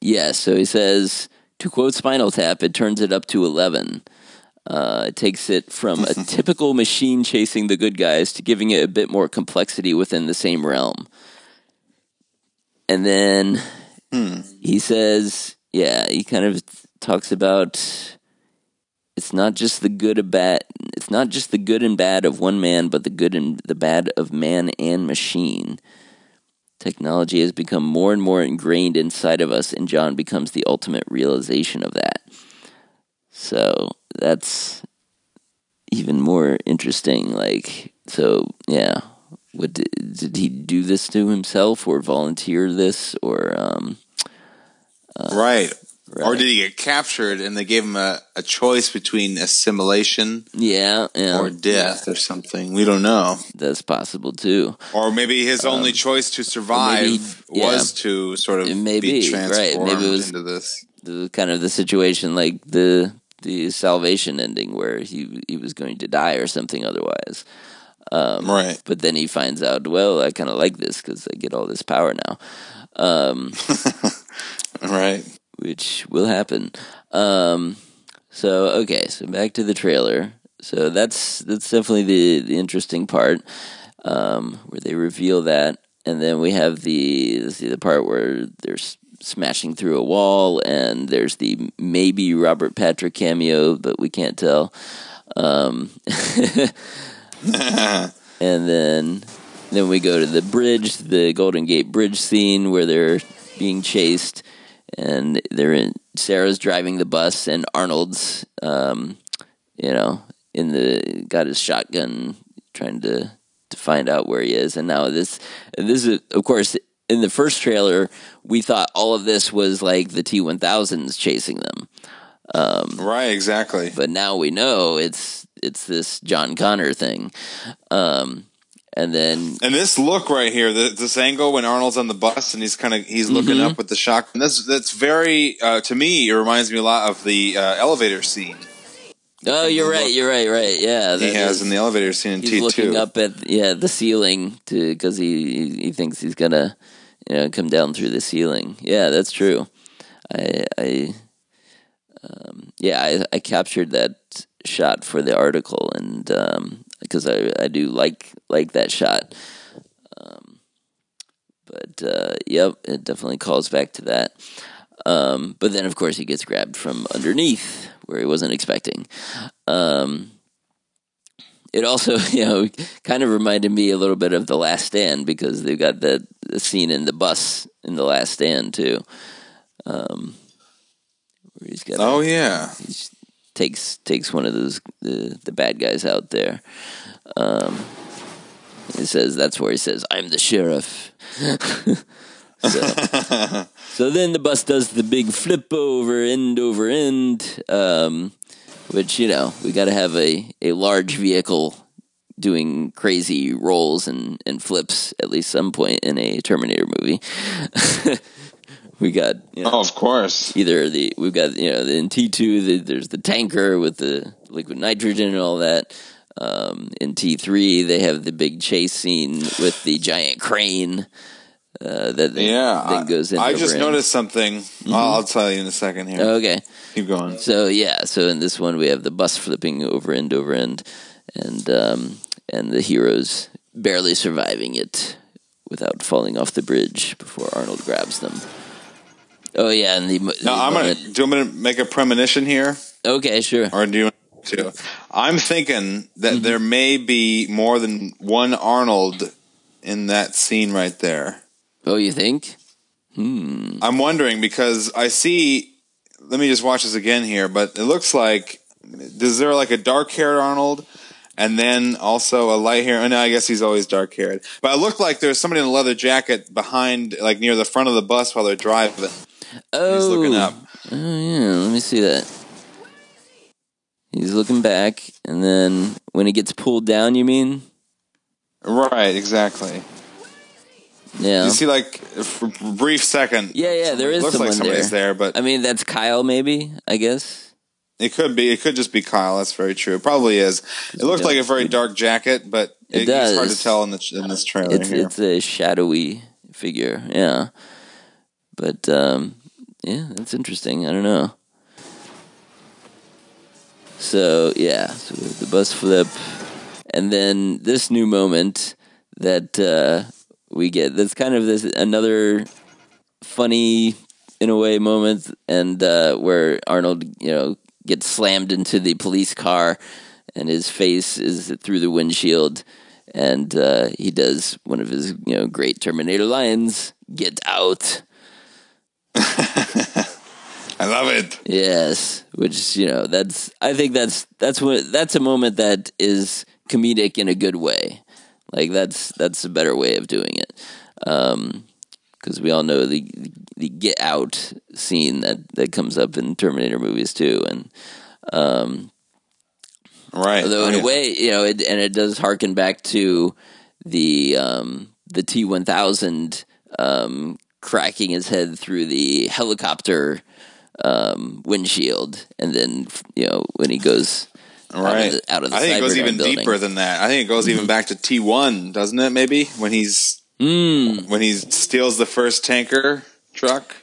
yeah, so he says to quote Spinal Tap, it turns it up to eleven. Uh, it takes it from a typical machine chasing the good guys to giving it a bit more complexity within the same realm. And then he says, yeah, he kind of talks about it's not just the good of bad it's not just the good and bad of one man, but the good and the bad of man and machine. Technology has become more and more ingrained inside of us, and John becomes the ultimate realization of that. So that's even more interesting. Like, so yeah, what did, did he do this to himself, or volunteer this, or um, right. Or did he get captured and they gave him a, a choice between assimilation yeah, yeah, or death or something? We don't know. that's possible too. Or maybe his only choice to survive maybe- yeah. was to sort of It may be be, right. transformed Maybe it was- into this. the kind of the situation like the the salvation ending where he he was going to die or something otherwise. Um, right. But then he finds out, well, I kind of like this because I get all this power now, um, Right. Which will happen. Um, so okay, so back to the trailer. So that's that's definitely the the interesting part um, where they reveal that, and then we have the let's see the part where they're s- smashing through a wall, and there's the maybe Robert Patrick cameo, but we can't tell. Um, and then then we go to the bridge, the Golden Gate Bridge scene where they're being chased, and they're in. Sarah's driving the bus, and Arnold's, um, you know, in the got his shotgun, trying to to find out where he is. And now this, this is of course in the first trailer, we thought all of this was like the T one thousands chasing them, Right, exactly. but now we know it's it's this John Connor thing. Um, and then And this look right here, the, this angle when Arnold's on the bus and he's kind of he's looking Mm-hmm. up with the shotgun. That's that's very uh, to me. It reminds me a lot of the uh, elevator scene oh, you're right, you're right, right, yeah. he has in the elevator scene in he's T looking up at yeah the ceiling to because he he thinks he's gonna you know come down through the ceiling. Yeah, that's true. I I um, yeah I, I captured that shot for the article and because I I do like like that shot. Um, but uh, yep, it definitely calls back to that. Um, but then, of course, he gets grabbed from underneath where he wasn't expecting. Um, it also, you know, kind of reminded me a little bit of The Last Stand because they've got that the scene in the bus in The Last Stand too, um, where he's got Oh yeah, he takes takes one of those the the bad guys out there. Um, he says that's where he says I'm the sheriff. so, so then the bus does the big flip over end over end, um, which you know we got to have a a large vehicle doing crazy rolls and, and flips at least some point in a Terminator movie. we got you know, oh of course. either the we've got you know the in T two the, there's the tanker with the liquid nitrogen and all that. Um, in T three they have the big chase scene with the giant crane uh, that then, Yeah, then goes in. I just noticed something. I'll, I'll tell you in a second here. Okay, Keep going. so yeah, so in this one we have the bus flipping over end over end, and um, and the heroes barely surviving it without falling off the bridge before Arnold grabs them. Oh yeah, and the, I'm gonna. Do you want me to make a premonition here, okay, sure. or do you want to? I'm thinking that Mm-hmm. there may be more than one Arnold in that scene right there. Oh, you think? I'm wondering because I see. Let me just watch this again here, but it looks like is there like a dark haired Arnold, and then also a light hair? And I guess he's always dark haired, but it looked like there's somebody in a leather jacket behind, like near the front of the bus while they're driving. Oh, He's looking up. Oh yeah, let me see that. He's looking back, and then when he gets pulled down, you mean? Right, exactly. Yeah. You see, like for a brief second. yeah, yeah. There is looks someone like somebody's there. there, but I mean, that's Kyle, maybe. I guess. it could be. It could just be Kyle. That's very true. It probably is. It looks like a very dark jacket, but It it, it's hard to tell in the in this trailer It's here. it's a shadowy figure. Yeah. But um, yeah, that's interesting. I don't know. So yeah, so the bus flip, and then this new moment that uh, we get. That's kind of this another funny in a way moment, and uh, where Arnold, you know, gets slammed into the police car, and his face is through the windshield, and uh, he does one of his you know great Terminator lines, "Get out." I love it. Yes, which you know that's I think that's that's what that's a moment that is comedic in a good way. Like that's that's a better way of doing it. because we all know the the get out scene that that comes up in Terminator movies too, and Right. although Oh, in yeah. a way, you know, it, and it does harken back to the um, the T one thousand um, cracking his head through the helicopter um, windshield, and then you know when he goes Right. out of the, out of the I think it goes even building. deeper than that. I think it goes even back to T one, doesn't it? Maybe when he's Mm. when he steals the first tanker truck.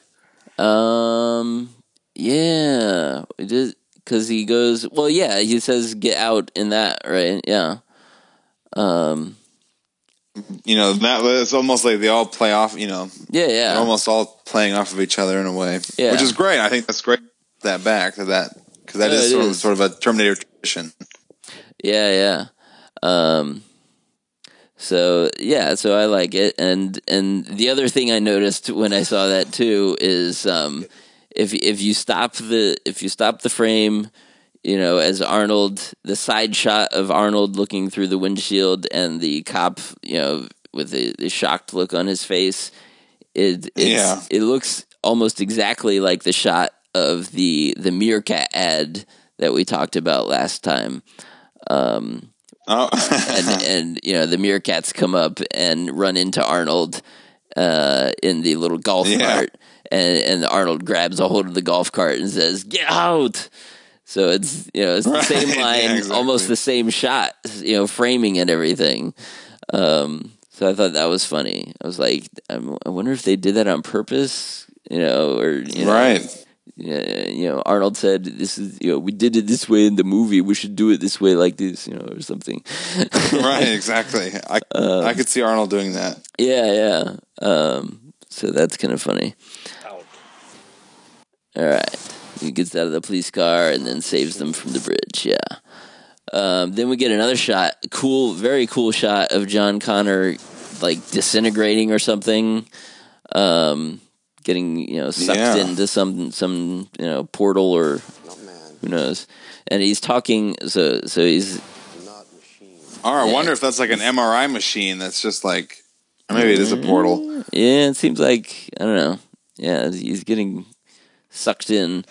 Um. Yeah. Because he goes. Well, yeah. He says, "Get out" in that, right? Yeah. Um. You know that it's almost like they all play off. You know, Yeah. Yeah. almost all playing off of each other in a way, Yeah. which is great. I think that's great. That back to that because that Yeah, is sort of sort of a Terminator tradition. Yeah. Yeah. Um. So yeah. So I like it, and and the other thing I noticed when I saw that too is um, if if you stop the if you stop the frame. You know, as Arnold, the side shot of Arnold looking through the windshield and the cop, you know, with the, the shocked look on his face, it Yeah. it looks almost exactly like the shot of the the meerkat ad that we talked about last time. Oh, And and you know the meerkats come up and run into Arnold uh, in the little golf Yeah. cart, and and Arnold grabs a hold of the golf cart and says, "Get out!" So it's you know it's the Right. same Yeah, line, exactly. almost the same shot, you know, framing and everything. Um, so I thought that was funny. I was like, I'm, I wonder if they did that on purpose, you know, or you know, right. yeah, you know, Arnold said, "This is, you know, we did it this way in the movie. We should do it this way, like this, you know, or something." right, exactly. I Um, I could see Arnold doing that. yeah, yeah. Um, so that's kind of funny. All right, he gets out of the police car and then saves them from the bridge. Yeah. Um, then we get another shot, cool, very cool shot of John Connor like disintegrating or something. Um, getting you know sucked Yeah. into some some you know portal or who knows and he's talking so so he's not machine. Or I Yeah. wonder if that's like an MRI machine that's just like or maybe it is a portal. yeah it seems like i don't know yeah he's getting sucked in.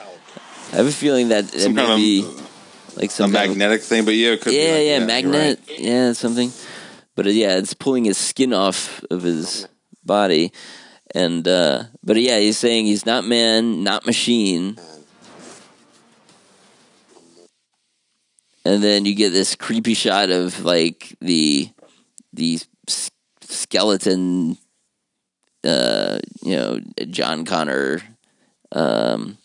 I have a feeling that it Some may kind of be a, like a some kind of- magnetic thing, but yeah, it could be yeah like yeah you're magnet. right. yeah something. But uh, yeah it's pulling his skin off of his body. And uh but yeah he's saying he's not man not machine. And then you get this creepy shot of like the the skeleton uh you know john connor um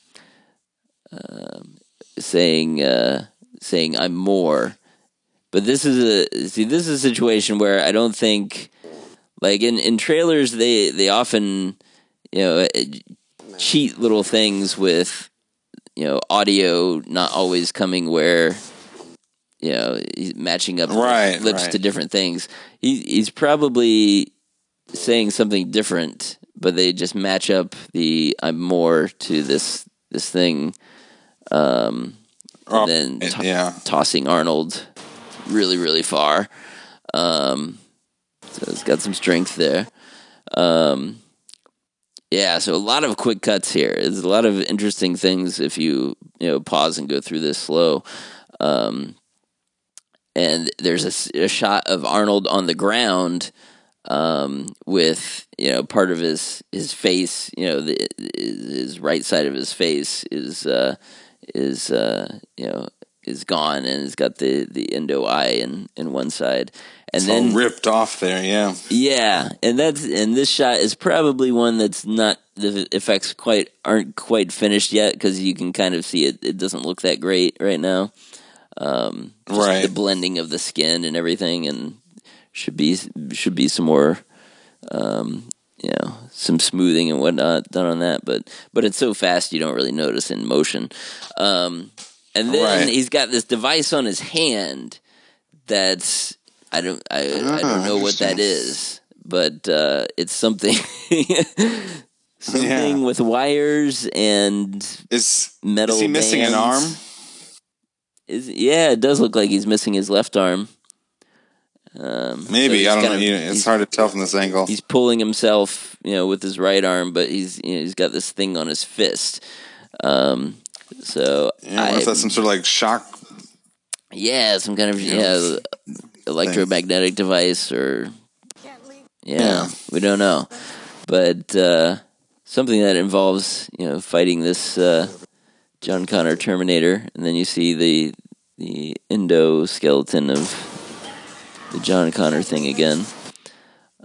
um saying uh saying i'm more but this is a see this is a situation where i don't think like in in trailers they they often you know cheat little things with you know audio not always coming where you know he's matching up Right, lips right. to different things he he's probably saying something different but they just match up the i'm more to this this thing um Oh, and then it- to- yeah. tossing arnold really really far um so it's got some strength there um yeah, so a lot of quick cuts here. There's a lot of interesting things if you you know pause and go through this slow. Um, and there's a shot of Arnold on the ground um, with you know part of his his face. You know, the, his right side of his face is uh, is uh, you know is gone, and it's got the the endo eye in in one side. And It's then all ripped off there, yeah. yeah, and that's and this shot is probably one that's not the effects quite aren't quite finished yet because you can kind of see it. It doesn't look that great right now. Um, Right. the blending of the skin and everything, and should be should be some more, um, you know, some smoothing and whatnot done on that. But but it's so fast you don't really notice in motion. Um, and then Right. he's got this device on his hand that's I don't I, I Ah, don't know what that is but uh, it's something something Yeah. with wires and Is metal. is he missing an arm? Is yeah, it does look like he's missing his left arm. Um, Maybe he's I don't kind know. of- know, It's hard to tell from this angle. he's pulling himself, you know, with his right arm, but he's you know, he's got this thing on his fist. Um, so Yeah, I if that's some sort of like shock. yeah, some kind of Yeah. yeah, electromagnetic device or yeah, Yeah. we don't know, but uh, something that involves you know fighting this uh, John Connor Terminator, and then you see the the endoskeleton of the John Connor thing again.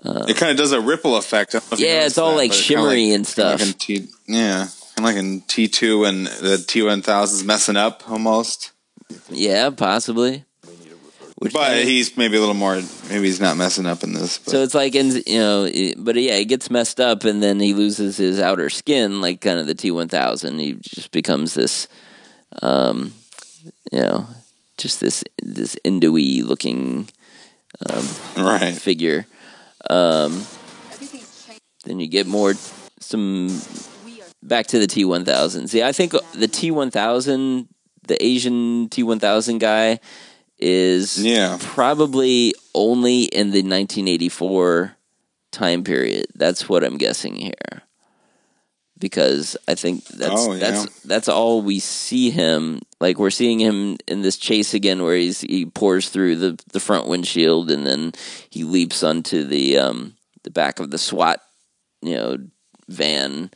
It kind of does a ripple effect. I don't know if you Yeah, it's all, that, like, but it's kinda shimmery and kinda stuff. Like T, yeah, kind of like in T two and the T one thousand is messing up almost. Yeah, possibly. Which But kinda- he's maybe a little more. Maybe he's not messing up in this. But. So it's like, in, you know, but yeah, he gets messed up, and then he loses his outer skin, like kind of the T one thousand. He just becomes this, um, you know, just this this Indo-y looking right. figure. Um, then you get more some back to the T one thousand. See, I think the T one thousand, the Asian T one thousand guy, is Yeah. probably only in the 1984 time period. That's what I'm guessing here, because I think that's Oh, yeah. that's that's all we see him. Like we're seeing him in this chase again, where he's he pours through the the front windshield and then he leaps onto the um the back of the SWAT you know van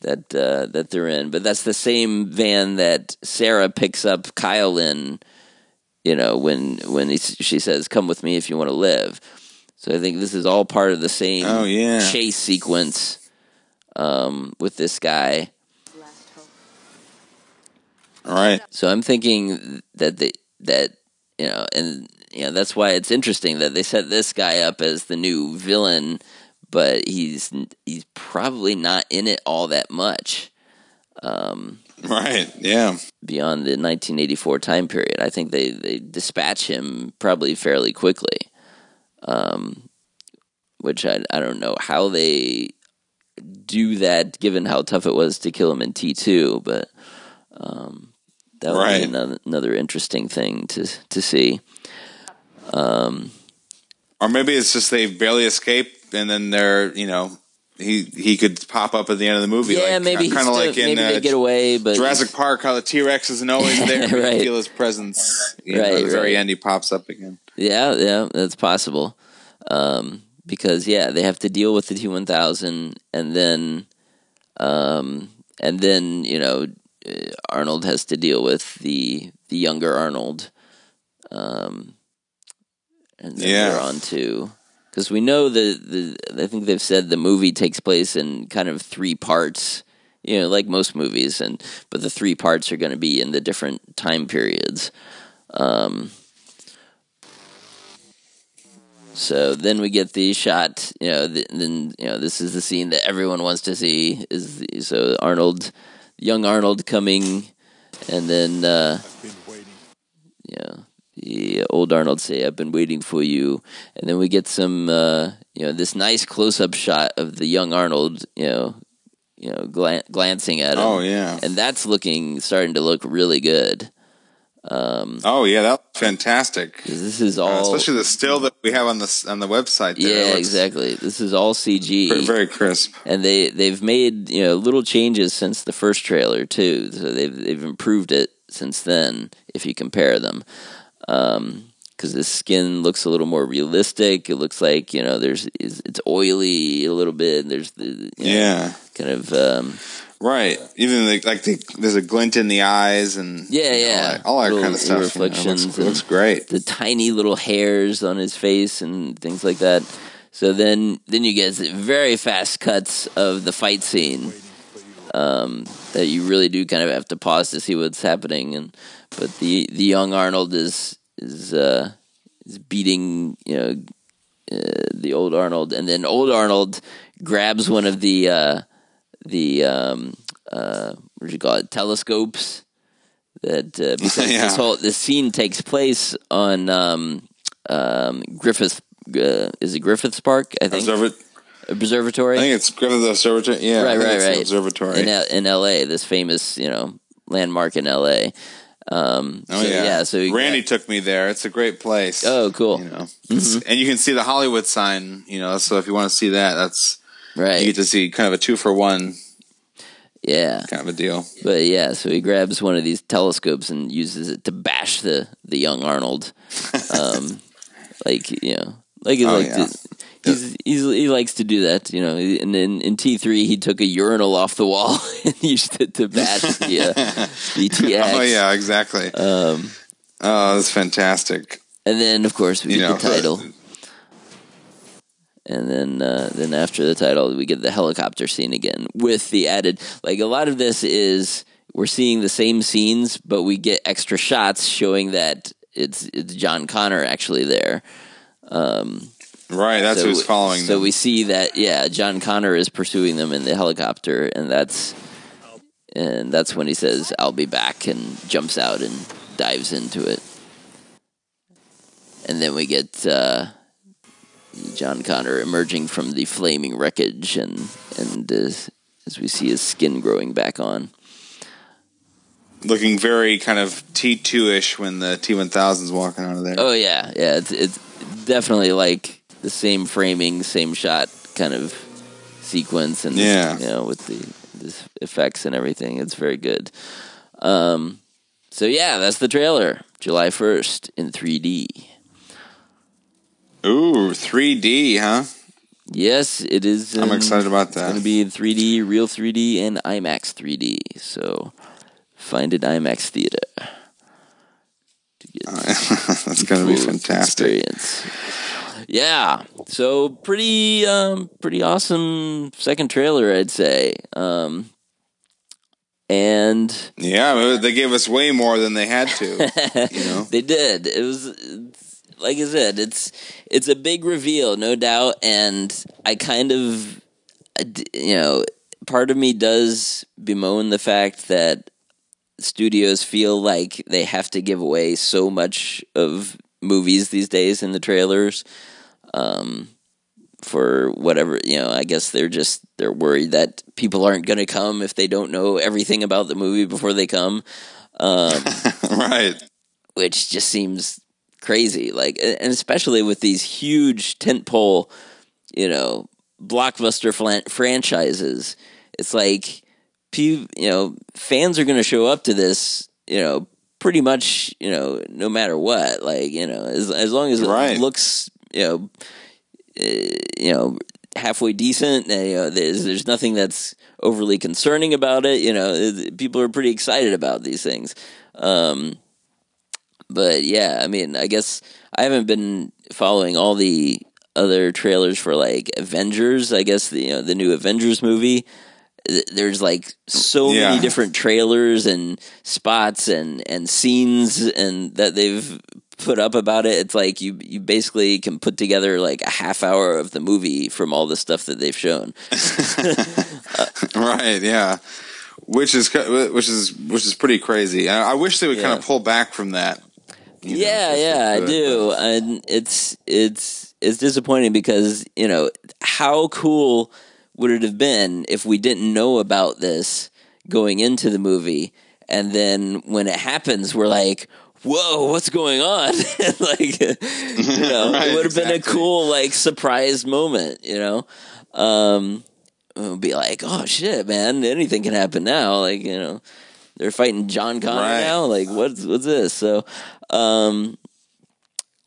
that uh, that they're in. But that's the same van that Sarah picks up Kyle in. You know when when he, she says, "Come with me if you want to live." So I think this is all part of the same Oh, yeah. chase sequence um, with this guy. All right. So I'm thinking that they, that you know, and you know that's why it's interesting that they set this guy up as the new villain, but he's he's probably not in it all that much Right. Yeah. beyond the 1984 time period. I think they they dispatch him probably fairly quickly, um, which I I don't know how they do that given how tough it was to kill him in T2, but um, that would Right. be another, another interesting thing to to see. Or maybe it's just they barely escape, and then they're you know he he could pop up at the end of the movie. yeah, like, maybe kind of like in maybe they uh, get away, but Jurassic Park, how the T Rex isn't always there. Right. Feel his presence. You know, at the very end, he pops up again. Yeah, yeah, that's possible. Um, because yeah, they have to deal with the T one thousand, and then, um, and then you know, uh, Arnold has to deal with the the younger Arnold. Um, and then Yeah. we're on to because we know the the I think they've said the movie takes place in kind of three parts. You know, like most movies, and but the three parts are going to be in the different time periods. Um, So then we get the shot. You know, th- then you know this is the scene that everyone wants to see. Is the, so Arnold, young Arnold coming, and then uh, Been waiting. you know the old Arnold say, "I've been waiting for you," and then we get some uh, you know this nice close up shot of the young Arnold. You know, you know glan- glancing at him. Oh yeah. and that's looking starting to look really good. Um, Oh yeah, that's fantastic. this is Uh, all especially the still that we have on the on the website. There. Yeah, exactly. This is all CG. Very, very crisp. and they they've made you know little changes since the first trailer too. So they've they've improved it since then if you compare them. Because the skin looks a little more realistic. It looks like you know there's it's it's oily a little bit. There's the you know, Yeah. kind of um, Right. Even like, like the, there's a glint in the eyes and Yeah, you know, yeah. all that, all that Little kind of stuff. you know, it reflections looks, looks great. the tiny little hairs on his face and things like that. So then then you get very fast cuts of the fight scene. Um, that you really do kind of have to pause to see what's happening and but the the young Arnold is is uh is beating you know uh, the old Arnold and then old Arnold grabs one of the uh the um uh what do you call it telescopes that uh, because Yeah. this whole this scene takes place on um um, Griffith. Uh, is it Griffiths Park? I think Observa- observatory. I think it's Griffith Observatory. Yeah, right, right, right. Observatory. in L- in L.A. This famous, you know, landmark in L.A. Um, oh so, yeah, so we Randy got- took me there. It's a great place. oh, cool. you know, It's- and you can see the Hollywood sign. You know, so if you want to see that, that's you get to see kind of a two for one Yeah. kind of a deal. But yeah, so he grabs one of these telescopes and uses it to bash the the young Arnold. Um, like you know, like he Oh, like yeah. to, he's, he's he likes to do that. You know, and then in T three he took a urinal off the wall and used it to bash the uh, BTX. Oh yeah, exactly. Um, oh, that's fantastic. and then of course we You get know, the title. And then uh, then after the title we get the helicopter scene again with the added like a lot of this is we're seeing the same scenes but we get extra shots showing that it's it's John Connor actually there. Right, that's so, who's following So them. we see that yeah, John Connor is pursuing them in the helicopter, and that's and that's when he says, "I'll be back," and jumps out and dives into it. And then we get uh, John Connor emerging from the flaming wreckage, and and as, as we see his skin growing back on. Looking very kind of T two ish when the T one thousand's walking out of there. Oh yeah, yeah. It's it's definitely like the same framing, same shot kind of sequence, and Yeah. you know with the, the effects and everything. It's very good. Um, so yeah, that's the trailer. July first in 3D. Ooh, 3D, huh? Yes, it is. I'm um, excited about that. It's going to be in 3D, real 3D, and IMAX 3D. So find an IMAX theater to get That's going to be fantastic. experience. Yeah, so pretty, um, pretty awesome second trailer, I'd say. Um, and Yeah, they gave us way more than they had to. you know, they did. It was like I said, it's it's a big reveal, no doubt, and I kind of, you know, part of me does bemoan the fact that studios feel like they have to give away so much of movies these days in the trailers. Um, for whatever you know, I guess they're just they're worried that people aren't going to come if they don't know everything about the movie before they come. Um, right? which just seems crazy. Like, and especially with these huge tentpole, you know, blockbuster flan- franchises, it's like, you know, fans are going to show up to this, you know, pretty much, you know, no matter what. Like, you know, as as long as it Right. looks, you know, uh, you know, halfway decent. And, you know, there's there's nothing that's overly concerning about it. You know, people are pretty excited about these things. Um, but yeah, I mean, I guess I haven't been following all the other trailers for like Avengers. I guess the you know the new Avengers movie. There's like so Yeah. many different trailers and spots and and scenes and that they've put up about it. It's like you you basically can put together like a half hour of the movie from all the stuff that they've shown. Right? Yeah. Which is which is which is pretty crazy. I, I wish they would kind of pull back from that. You yeah, they yeah, I do, and it's it's it's disappointing because you know how cool would it have been if we didn't know about this going into the movie, and then when it happens, we're like. Whoa, what's going on? like, you know, Right, it would have been a cool, like, surprise moment, you know? Um, it would be like, oh shit, man, anything can happen now. Like, you know, they're fighting John Connor Right. now. Like, what's what's this? So, um,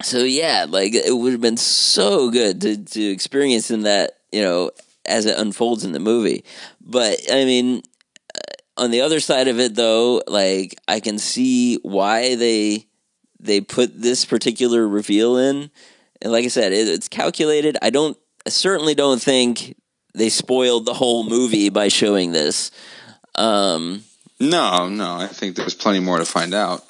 so yeah, like it would have been so good to to experience in that, you know, as it unfolds in the movie. But I mean, uh, on the other side of it, though, like I can see why they they put this particular reveal in. And like I said, it, it's calculated. I don't, I certainly don't think they spoiled the whole movie by showing this. Um, No, no. I think there's plenty more to find out.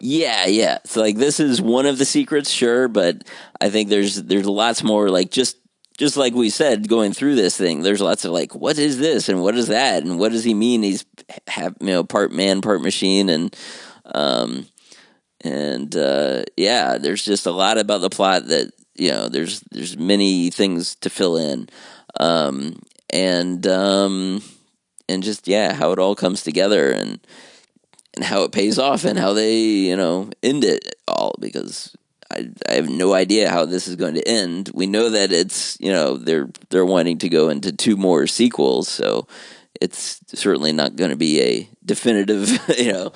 Yeah, yeah. So like this is one of the secrets, sure, but I think there's there's lots more. Like just just like we said, going through this thing, there's lots of like, what is this and what is that and what does he mean? He's have you know part man, part machine, and um, and uh, yeah, there's just a lot about the plot that you know. There's there's many things to fill in, um, and um, and just yeah, how it all comes together and and how it pays off and how they you know end it all because I, I have no idea how this is going to end. We know that it's you know they're they're wanting to go into two more sequels, so it's certainly not going to be a definitive you know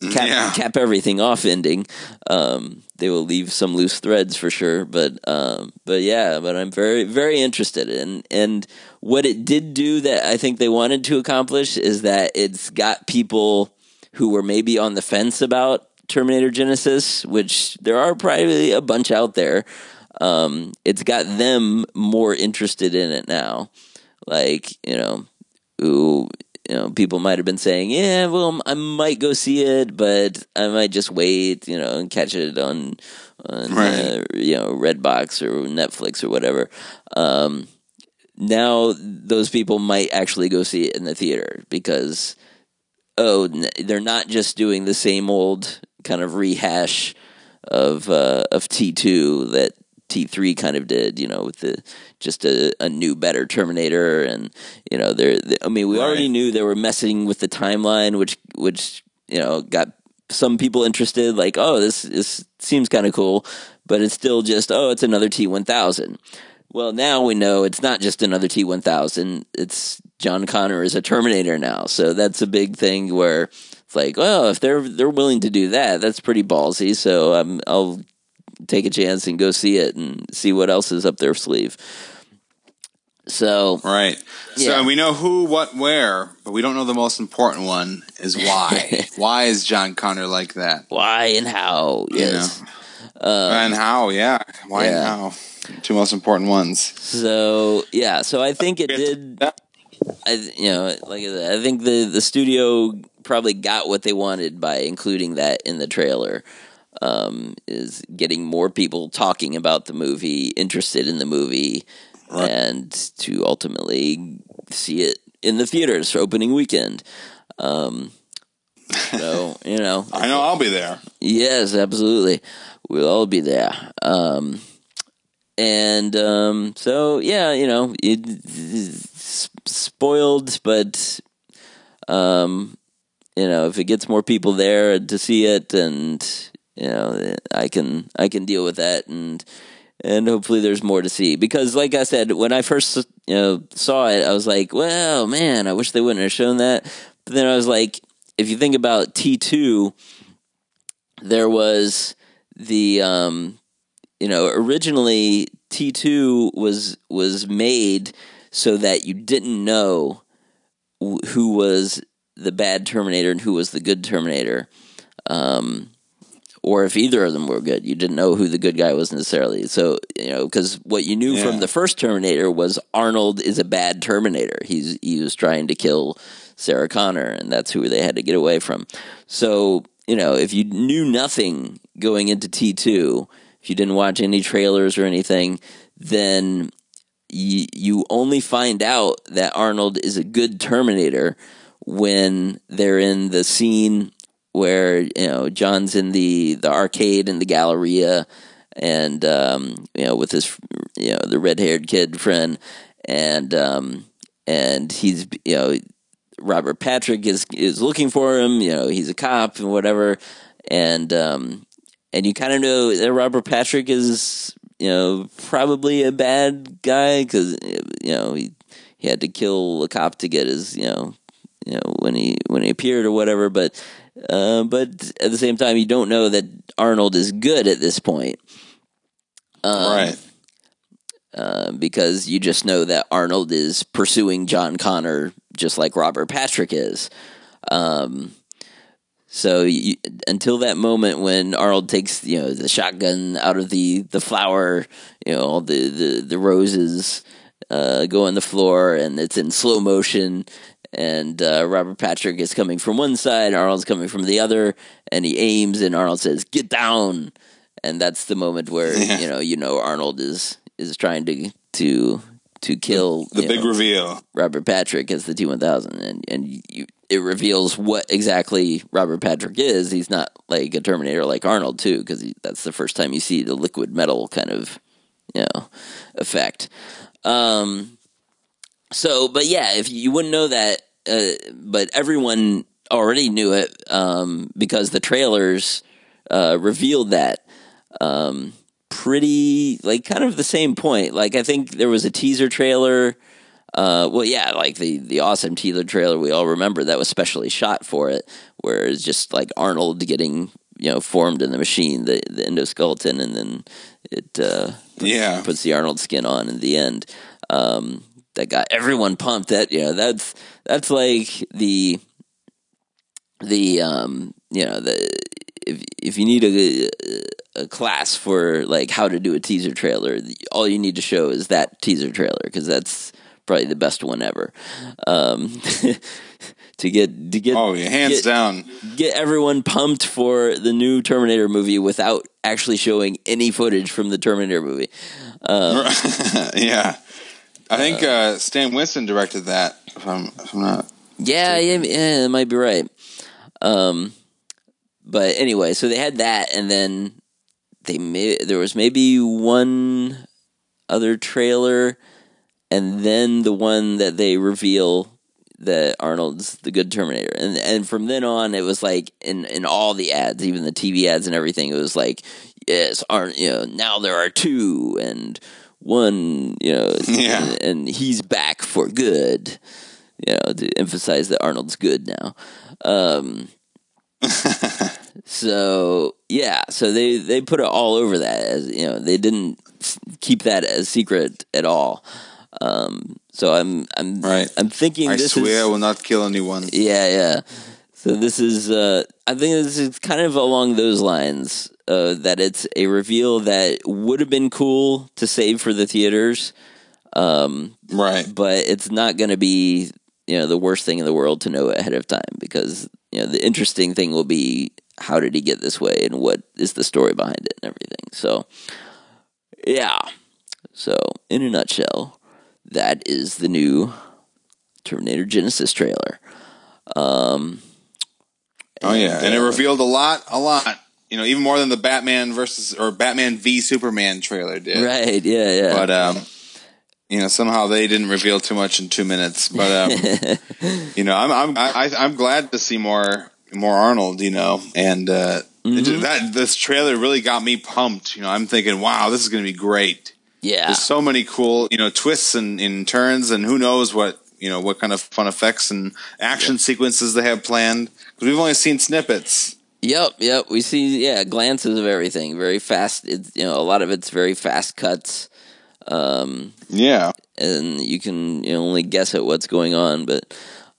cap, Yeah. cap everything off ending. Um, they will leave some loose threads for sure, but um, but yeah, but I'm very very interested in and what it did do that I think they wanted to accomplish is that it's got people who were maybe on the fence about Terminator Genisys, which there are probably a bunch out there. Um, it's got them more interested in it now. Like, you know, who, you know, people might have been saying, yeah, well, I might go see it, but I might just wait, you know, and catch it on, on Right. uh, you know, Redbox or Netflix or whatever. Um, now those people might actually go see it in the theater because oh they're not just doing the same old kind of rehash of uh, of T2 that T3 kind of did you know with the just a, a new better Terminator and you know they're they, I mean we already knew they were messing with the timeline which which you know got some people interested like oh this this seems kind of cool but it's still just oh it's another T1000 well, now we know it's not just another T one thousand. It's John Connor is a Terminator now, so that's a big thing. Where it's like, well, if they're they're willing to do that, that's pretty ballsy. So um, I'll take a chance and go see it and see what else is up their sleeve. So Right. So Yeah. and we know who, what, where, but we don't know the most important one is why. why is John Connor like that? why and how? Yes. Um, and how? Yeah. Why yeah. and how? Two most important ones. So yeah, so I think it did. I you know like I think the the studio probably got what they wanted by including that in the trailer. Um, is getting more people talking about the movie, interested in the movie, and to ultimately see it in the theaters for opening weekend. Um, so you know, I know I'll be there. Yes, absolutely. We'll all be there. Um, and um, so, yeah, you know, it, it's spoiled, but um, you know, if it gets more people there to see it, and you know, I can I can deal with that, and and hopefully there's more to see. Because, like I said, when I first you know saw it, I was like, well, man, I wish they wouldn't have shown that. But then I was like, if you think about T two there was the um you know originally T2 was was made so that you didn't know who was the bad Terminator and who was the good Terminator um or if either of them were good you didn't know who the good guy was necessarily. So you know because what you knew Yeah. from the first Terminator was Arnold is a bad Terminator. He's he was trying to kill Sarah Connor and that's who they had to get away from. So you know, if you knew nothing going into T2, if you didn't watch any trailers or anything, then you, you only find out that Arnold is a good Terminator when they're in the scene where, you know, John's in the, the arcade in the Galleria and, um, you know, with his, you know, the red haired kid friend and, um, and he's, you know, Robert Patrick is is looking for him. You know, he's a cop and whatever, and um, and you kind of know that Robert Patrick is you know probably a bad guy because you know he he had to kill a cop to get his you know you know when he when he appeared or whatever. But uh, but at the same time, you don't know that Arnold is good at this point. Um, right. uh, because you just know that Arnold is pursuing John Connor just like Robert Patrick is. Um, so you, until that moment when Arnold takes you know the shotgun out of the the flower, you know all the the, the roses uh, go on the floor and it's in slow motion. And uh, Robert Patrick is coming from one side, Arnold's coming from the other, and he aims, and Arnold says, "Get down!" And that's the moment where Yeah. you know you know Arnold is is trying to to to kill The you big know, reveal. Robert Patrick as the T one thousand, and and you, it reveals what exactly Robert Patrick is. He's not like a Terminator like Arnold too, because that's the first time you see the liquid metal kind of you know effect. Um, so, but yeah, if you wouldn't know that, uh, but everyone already knew it um, because the trailers uh, revealed that um, pretty like kind of the same point. Like I think there was a teaser trailer. Uh, well, yeah, like the the awesome teaser trailer we all remember that was specially shot for it, where it's just like Arnold getting you know formed in the machine, the the endoskeleton, and then it uh, Yeah. puts the Arnold skin on in the end. Um, that got everyone pumped. That you know, that's that's like the the um, you know the if if you need a, a class for like how to do a teaser trailer, all you need to show is that teaser trailer because that's probably the best one ever. Um, to get to get Oh, yeah, hands get- down. get everyone pumped for the new Terminator movie without actually showing any footage from the Terminator movie. yeah. I think uh, Stan Winston directed that. If I'm, if I'm not. Yeah, yeah, yeah, that might be right. Um, but anyway, so they had that, and then they may, there was maybe one other trailer, and then the one that they reveal that Arnold's the good Terminator, and and from then on, it was like in in all the ads, even the TV ads and everything, it was like, yes, Arn, you know, now there are two and one, you know, Yeah. and, and he's back for good you know, to emphasize that Arnold's good now. Um, so yeah, so they they put it all over that as you know they didn't keep that as secret at all. Um, so I'm I'm Right. I'm thinking I this swear I will not kill anyone. yeah yeah. So this is uh, I think this is kind of along those lines uh, that it's a reveal that would have been cool to save for the theaters Right. but it's not going to be you know the worst thing in the world to know ahead of time because you know the interesting thing will be how did he get this way and what is the story behind it and everything so yeah so in a nutshell that is the new Terminator Genisys trailer Oh yeah, and it revealed a lot, a lot. You know, even more than the Batman versus or Batman v Superman trailer did. right yeah yeah But um, you know, somehow they didn't reveal too much in two minutes. But um, you know, I'm I'm I, I'm glad to see more more Arnold. You know, and uh, it that this trailer really got me pumped. You know, I'm thinking, wow, this is going to be great. yeah There's so many cool, you know, twists and, and turns, and who knows what you know what kind of fun effects and action sequences they have planned. Because we've only seen snippets. Yep, yep. We see yeah glances of everything. Very fast. It's you know a lot of it's very fast cuts. Um, Yeah. and you can you know, only guess at what's going on. But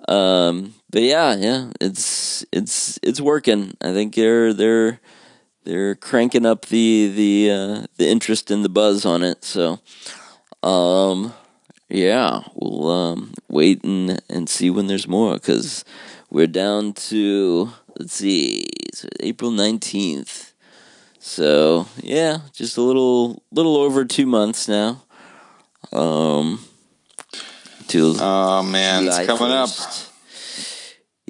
um, but yeah, yeah, it's it's it's working. I think they're they're they're cranking up the the uh, the interest and the buzz on it. So um, yeah, we'll um, wait and and see when there's more because we're down to let's see, it's April nineteenth. So yeah, just a little little over two months now. Um, till Oh man, July it's coming up.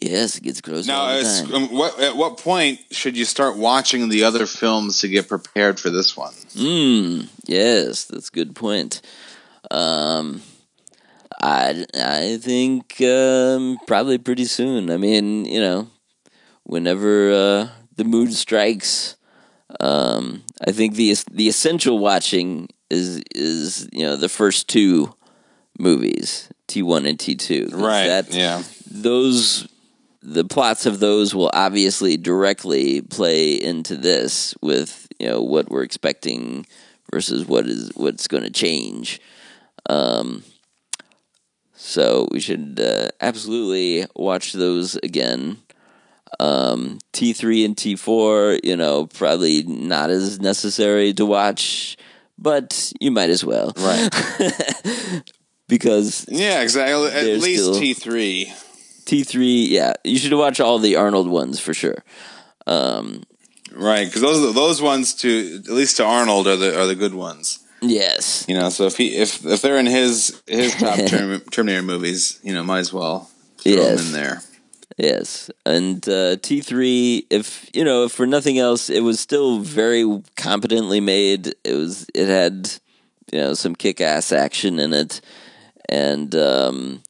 Yes, it gets closer. Now, all the time. um, what, at what point should you start watching the other films to get prepared for this one? Mm, yes, that's a good point. Um, I I think um, probably pretty soon. I mean, you know, whenever uh, the mood strikes. Um, I think the the essential watching is is you know the first two movies, T one and T two. That, yeah. those the plots of those will obviously directly play into this with you know what we're expecting versus what is what's going to change um so we should uh, absolutely watch those again um T3 and T4 you know probably not as necessary to watch but you might as well Right. because Yeah, exactly. At least still- T three. T3 yeah you should watch all the Arnold ones for sure um Right, because those those ones to at least to Arnold are the are the good ones. Yes. You know, so if he if if they're in his his top Term- Terminator movies, you know, might as well throw Yes. them in there. Yes, and uh, T three. If you know, if for nothing else, it was still very competently made. It was. It had you know some kick ass action in it, and um,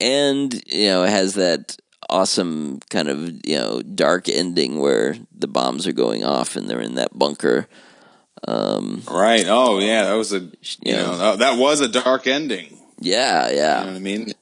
and you know it has that awesome kind of you know dark ending where the bombs are going off and they're in that bunker. Um, Right. Oh yeah, that was a you Yeah. know that, that was a dark ending. Yeah, yeah, You know what I mean?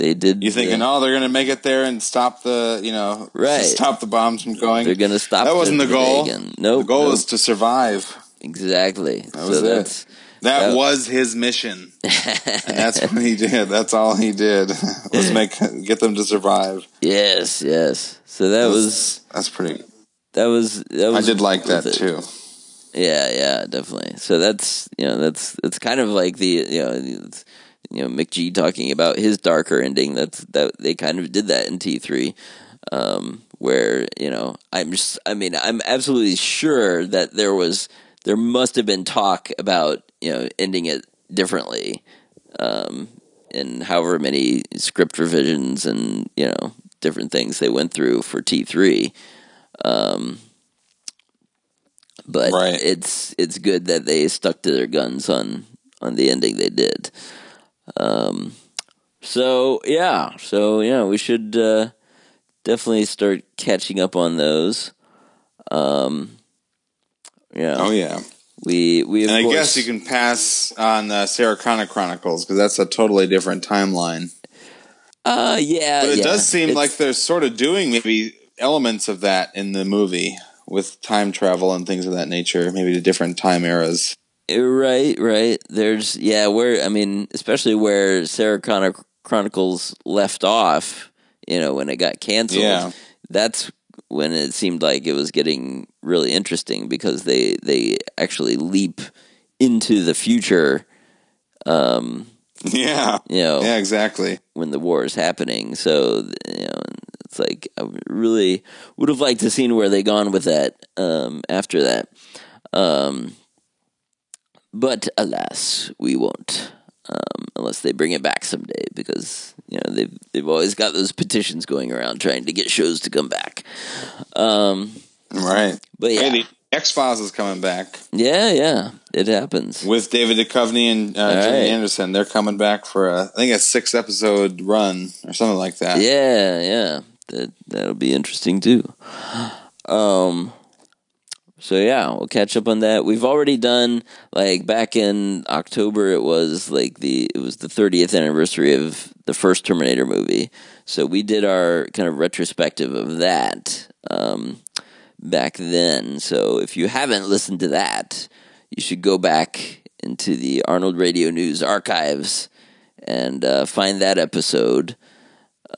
They did. You thinking, oh, they're gonna make it there and stop the you know Right. stop the bombs from going. they're gonna stop. That wasn't the goal. No, Nope, the goal nope. was to survive. exactly. That was so it. That That- was his mission, and that's what he did. That's all he did was make get them to survive. yes, yes. So that was That's pretty. that was that was. I did like that it. too. Yeah, yeah, definitely. So that's you know that's it's kind of like the you know you know McG talking about his darker ending. That's that they kind of did that in T three, um, where you know I'm just I mean I'm absolutely sure that there was there must have been talk about you know ending it differently, um, in however many script revisions and you know different things they went through for T three. Um, but Right. it's it's good that they stuck to their guns on on the ending they did. Um, so yeah, so yeah, we should uh, definitely start catching up on those. Um, yeah, Oh yeah, we we and I course, guess you can pass on the Sarah Connor Chronicles because that's a totally different timeline. Uh, yeah, But it yeah. does seem It's- like they're sort of doing maybe elements of that in the movie with time travel and things of that nature, maybe to different time eras. Right, right. There's yeah, where I mean, especially where Sarah Connor Chronicles left off, you know, when it got canceled. Yeah. That's when it seemed like it was getting really interesting because they they actually leap into the future, um, Yeah, you know, yeah, exactly. when the war is happening. So you know, it's like I really would have liked to seen where they gone with that um, after that. Um, but alas, we won't. Um, unless they bring it back someday, because you know they've they've always got those petitions going around trying to get shows to come back. Um, Right. but yeah, Hey, X Files is coming back yeah, yeah, it happens. with David Duchovny and uh, Jimmy right. Anderson. They're coming back for a, I think a six episode run or something like that. Yeah, yeah. That that'll be interesting too. Um so yeah, we'll catch up on that. We've already done like back in October it was like the it was the 30th anniversary of the first Terminator movie. So we did our kind of retrospective of that um back then. So if you haven't listened to that, you should go back into the Arnold Radio News archives and uh, find that episode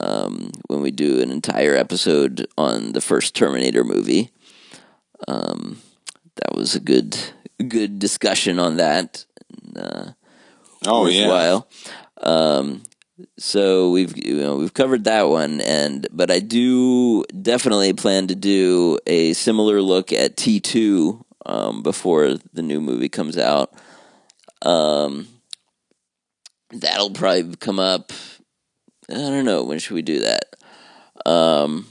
um, when we do an entire episode on the first Terminator movie. Um, that was a good good discussion on that. Uh, Oh yeah. worthwhile. Um, so we've you know we've covered that one, and but I do definitely plan to do a similar look at T two um, before the new movie comes out. Um, that'll probably come up. I don't know when should we do that. Um,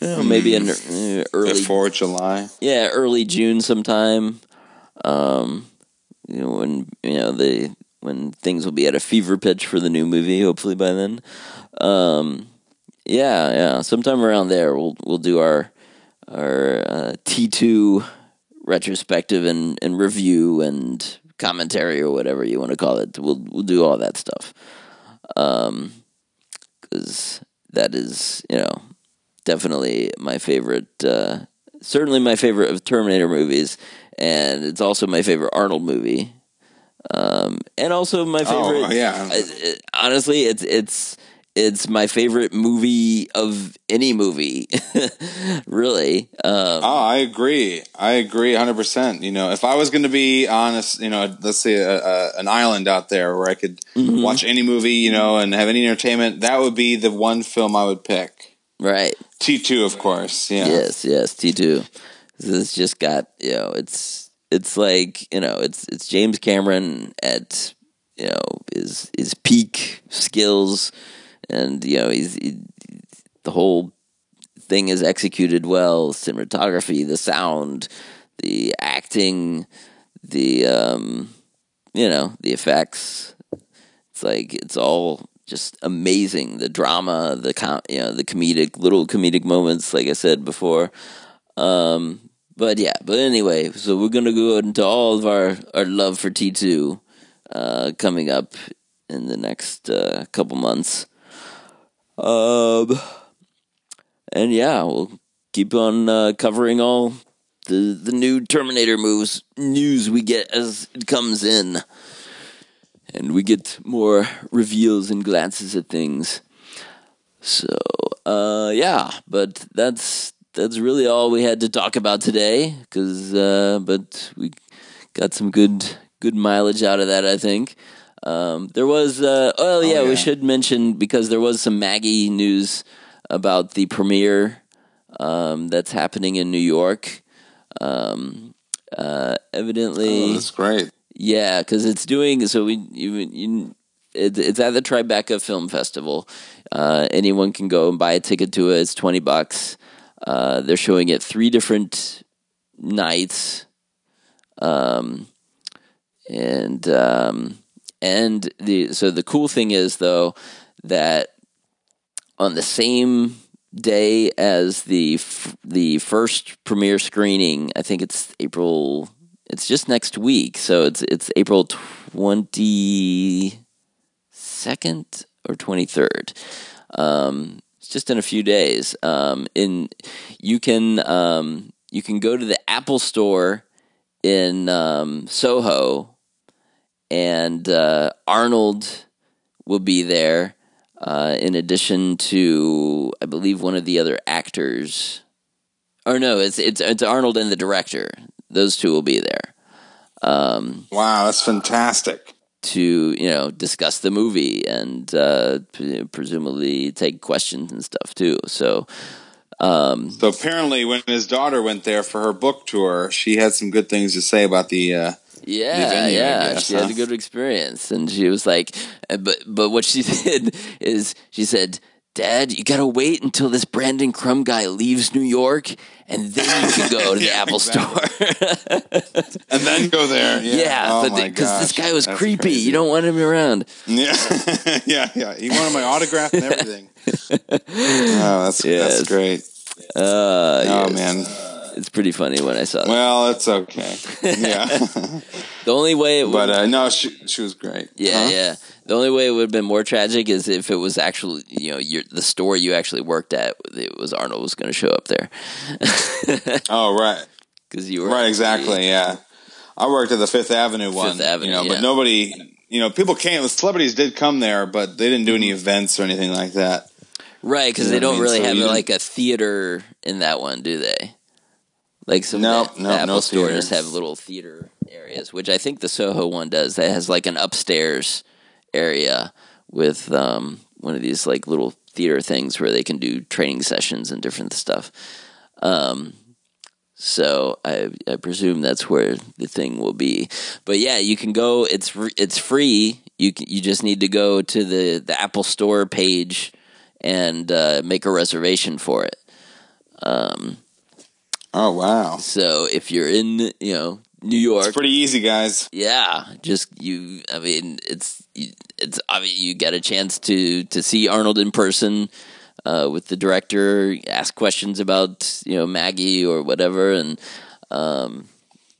well, maybe in uh, early Before July. yeah, early June sometime. Um, you know when you know the when things will be at a fever pitch for the new movie. Hopefully by then. Um, yeah, yeah, sometime around there we'll we'll do our our uh, T two retrospective and, and review and commentary or whatever you want to call it. We'll we'll do all that stuff. Um, because that is you know definitely my favorite. Uh, certainly my favorite of Terminator movies, and it's also my favorite Arnold movie. Um, and also my favorite. Oh, yeah. Honestly, it's it's it's my favorite movie of any movie. really, um, Oh, I agree. I agree 100%. You know, if I was going to be on a, you know, let's say a, a, an island out there where I could Mm-hmm. watch any movie, you know, and have any entertainment, that would be the one film I would pick. right? T2, of course. Yeah. Yes, yes, T two. This just got you know it's it's like you know, it's it's James Cameron at you know his his peak skills, and you know he's he, the whole thing is executed well. Cinematography, the sound, the acting, the um, you know, the effects. It's like it's all just amazing. The drama, the com- you know, the comedic little comedic moments. Like I said before. Um, but yeah, but anyway, so we're gonna go into all of our our love for T two uh, coming up in the next uh, couple months. Um, and yeah, we'll keep on uh, covering all the the new Terminator moves news we get as it comes in, and we get more reveals and glances at things. So, uh, yeah, but that's that's really all we had to talk about today. Cause, uh, but we got some good good mileage out of that. I think. Um, there was, uh, oh yeah, yeah. we should mention because there was some Maggie news about the premiere um, that's happening in New York. Um, uh, evidently, Oh, that's great. Yeah, because it's doing so. We you, you it, it's at the Tribeca Film Festival. Uh, anyone can go and buy a ticket to it. It's twenty bucks. Uh, they're showing it three different nights, um, and um, and the so the cool thing is though that on the same day as the f- the first premiere screening, I think it's April. It's just next week, so it's it's April twenty second or twenty third. Um, it's just in a few days. Um, in you can um, you can go to the Apple Store in um, Soho, and uh, Arnold will be there. Uh, in addition to, I believe one of the other actors, or no, it's it's it's Arnold and the director. Those two will be there Wow, that's fantastic. to you know discuss the movie and uh, pre- presumably take questions and stuff too. So So apparently, when his daughter went there for her book tour, she had some good things to say about the. Uh, Yeah, venue, yeah, guess, she had a good experience, and she was like, but but what she did is she said, "Dad, you gotta wait until this Brandon Crumb guy leaves New York, and then you can go to the Yeah, Apple exactly. Store." and then go there. Yeah, yeah, oh because this guy was that's creepy, crazy. you don't want him around. Yeah, yeah, yeah. He wanted my autograph and everything. oh, that's Yes. that's great. Uh, Oh yes. man. It's pretty funny when I saw that. Well, it's okay. Yeah, The only way it would but uh, no, she she was great. Yeah, Huh? yeah. The only way it would have been more tragic is if it was actually, you know, your, the store you actually worked at. It was Arnold was going to show up there Oh right, because you were right, exactly. Yeah, I worked at the Fifth Avenue one. Fifth Avenue, you know, yeah. but nobody, you know, people came. The celebrities did come there, but they didn't do any Mm-hmm. events or anything like that. right? Because You they know I don't mean? really So have like a theater in that one, do they? Like some Nope, of the, nope, the Apple no stores theater. have little theater areas, which I think the Soho one does. That has like an upstairs area with um, one of these like little theater things where they can do training sessions and different stuff. Um, so I, I presume that's where the thing will be. But yeah, you can go. It's it's free. You can, you just need to go to the, the Apple Store page and uh, make a reservation for it. Oh wow, So if you're in you know New York, it's pretty easy, guys. yeah, just you. I mean, it's it's. I mean, you get a chance to to see Arnold in person uh, with the director, ask questions about you know Maggie or whatever, and um,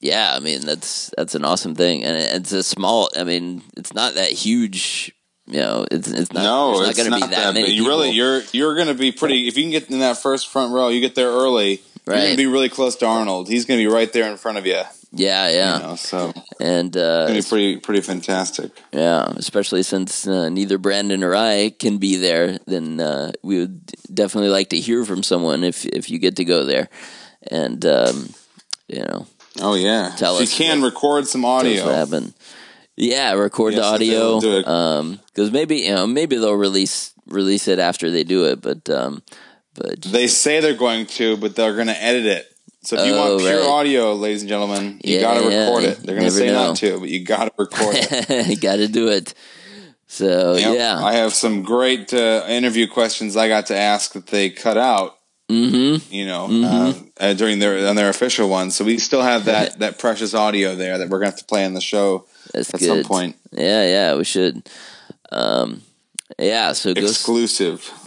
yeah, I mean that's that's an awesome thing, and it's a small. I mean, it's not that huge. You know, it's it's not. no, there's it's not not, going to be that, that. many. But you really, you're you're going to be pretty. If you can get in that first front row, you get there early. You're gonna be really close to Arnold. He's going to be right there in front of you. yeah, yeah, You know, so and uh, it's going to be pretty pretty fantastic. Yeah, especially since uh, neither Brandon or I can be there, then uh, we would definitely like to hear from someone if if you get to go there, and um, you know, Oh yeah, Tell if us you can what- record some audio. what happened. Yeah, record the audio they'll do it. because maybe you know maybe they'll release release it after they do it, but um, but They say they're going to, but they're going to edit it. So if you Oh, want pure right. audio, ladies and gentlemen, you Yeah, got to yeah, record it. They're going to say know. not to, but you got to record it. You got to do it. So Yep. yeah. I have some great uh, interview questions I got to ask that they cut out. mm-hmm. You know, uh, uh, during their on their official ones. So we still have that that precious audio there that we're going to have to play on the show That's at good. some point. Yeah, yeah, we should. Um, yeah, so Exclusive. go.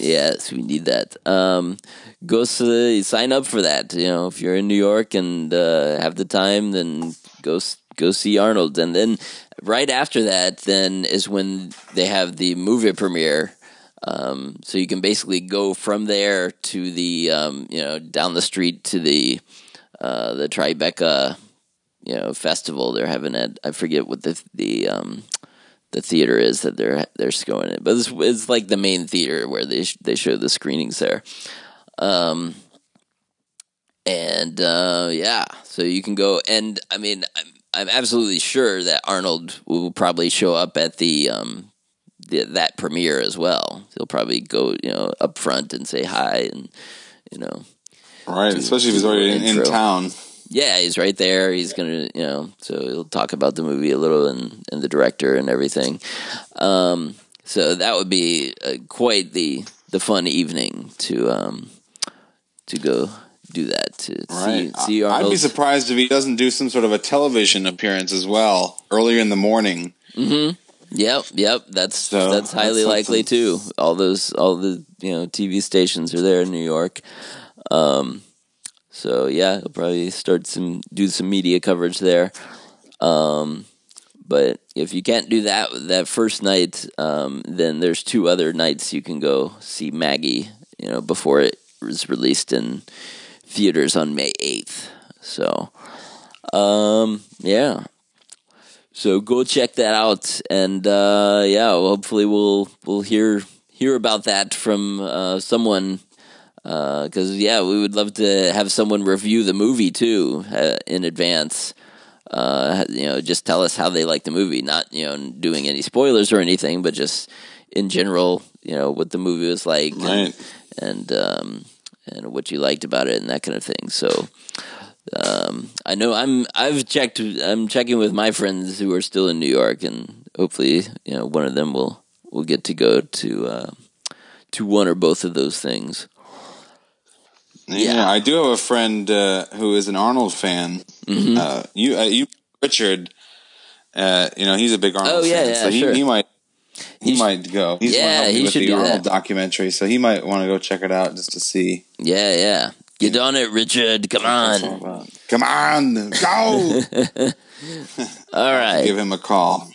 Yes, we need that. Um, go s- sign up for that. You know, if you're in New York and uh, have the time, then go go see Arnold, and then right after that, then is when they have the movie premiere. Um, so you can basically go from there to the um, you know down the street to the uh, the Tribeca you know festival they're having at I forget what the the um, the theater is that they're they're showing it, but it's, it's like the main theater where they sh- they show the screenings there. Um, and uh, yeah, so you can go, and I mean, I'm I'm absolutely sure that Arnold will probably show up at the um the, that premiere as well. He'll probably go you know up front and say hi, and you know Right. Especially if he's already in, in town. Yeah, he's right there. He's gonna, you know, so he'll talk about the movie a little and, and the director and everything. Um, so that would be uh, quite the the fun evening to um, to go do that to Right. see see I- I'd be surprised if he doesn't do some sort of a television appearance as well earlier in the morning. Yep, yep. That's So, that's highly that's likely too. All those, all the you know TV stations are there in New York. Um, so yeah, he'll probably start some do some media coverage there. Um, but if you can't do that that first night, um, then there's two other nights you can go see Maggie. You know, before it was released in theaters on May eighth. So, um, yeah. So go check that out, and uh, yeah, well, hopefully we'll we'll hear hear about that from uh, someone. Because yeah, we would love to have someone review the movie too uh, in advance. Uh, you know, just tell us how they like the movie, not you know doing any spoilers or anything, but just in general, you know what the movie was like, and and, um, and what you liked about it, and that kind of thing. So um, I know I'm I've checked I'm checking with my friends who are still in New York, and hopefully you know one of them will will get to go to uh, to one or both of those things. Yeah, Yeah. I do have a friend uh, who is an Arnold fan. Mm-hmm. Uh, you, uh, you, Richard. Uh, you know, he's a big Arnold Oh, yeah, fan, yeah, so he, sure. he might. He, He might go. He's Yeah, he with should the do Arnold that. documentary, so he might want to go check it out just to see. Yeah, yeah. Get on it, Richard. Come what it's all on. Come on, go! All right. Give him a call.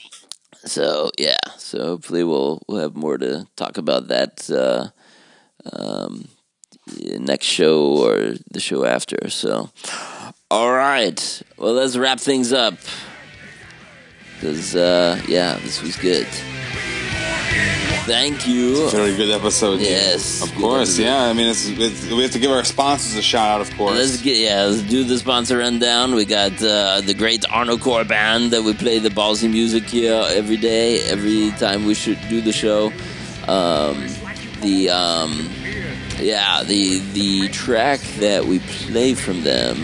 So yeah, so hopefully we'll we'll have more to talk about that uh, um, next show or the show after. So, all right, well let's wrap things up because uh, yeah, this was good. Thank you. Very good episode. Yes, of course. episode. Yeah, I mean, it's, it's we have to give our sponsors a shout out. Of course. Let's get yeah. Let's do the sponsor rundown. We got uh, the great Arnocorps band that we play the ballsy music here every day, every time we should do the show. Um, the um, yeah, the the track that we play from them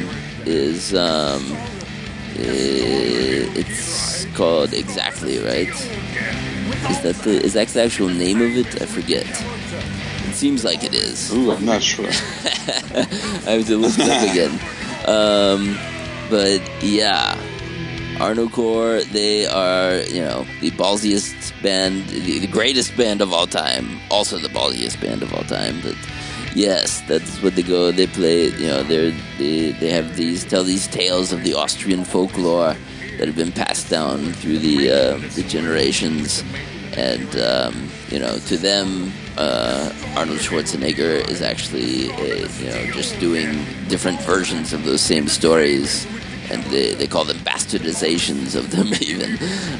is um, it's called exactly right. Is that the is that the actual name of it? I forget. It seems like it is. Ooh, I'm not sure. I have to look it up again. Um, but yeah, Arnocorps, they are, you know, the ballsiest band, the, the greatest band of all time. Also the ballsiest band of all time. But yes, that's what they go. They play, you know, they're, they they have these tell these tales of the Austrian folklore that have been passed down through the uh, the generations, and um, you know, to them, uh, Arnold Schwarzenegger is actually, a, you know, just doing different versions of those same stories, and they, they call them bastardizations of them even.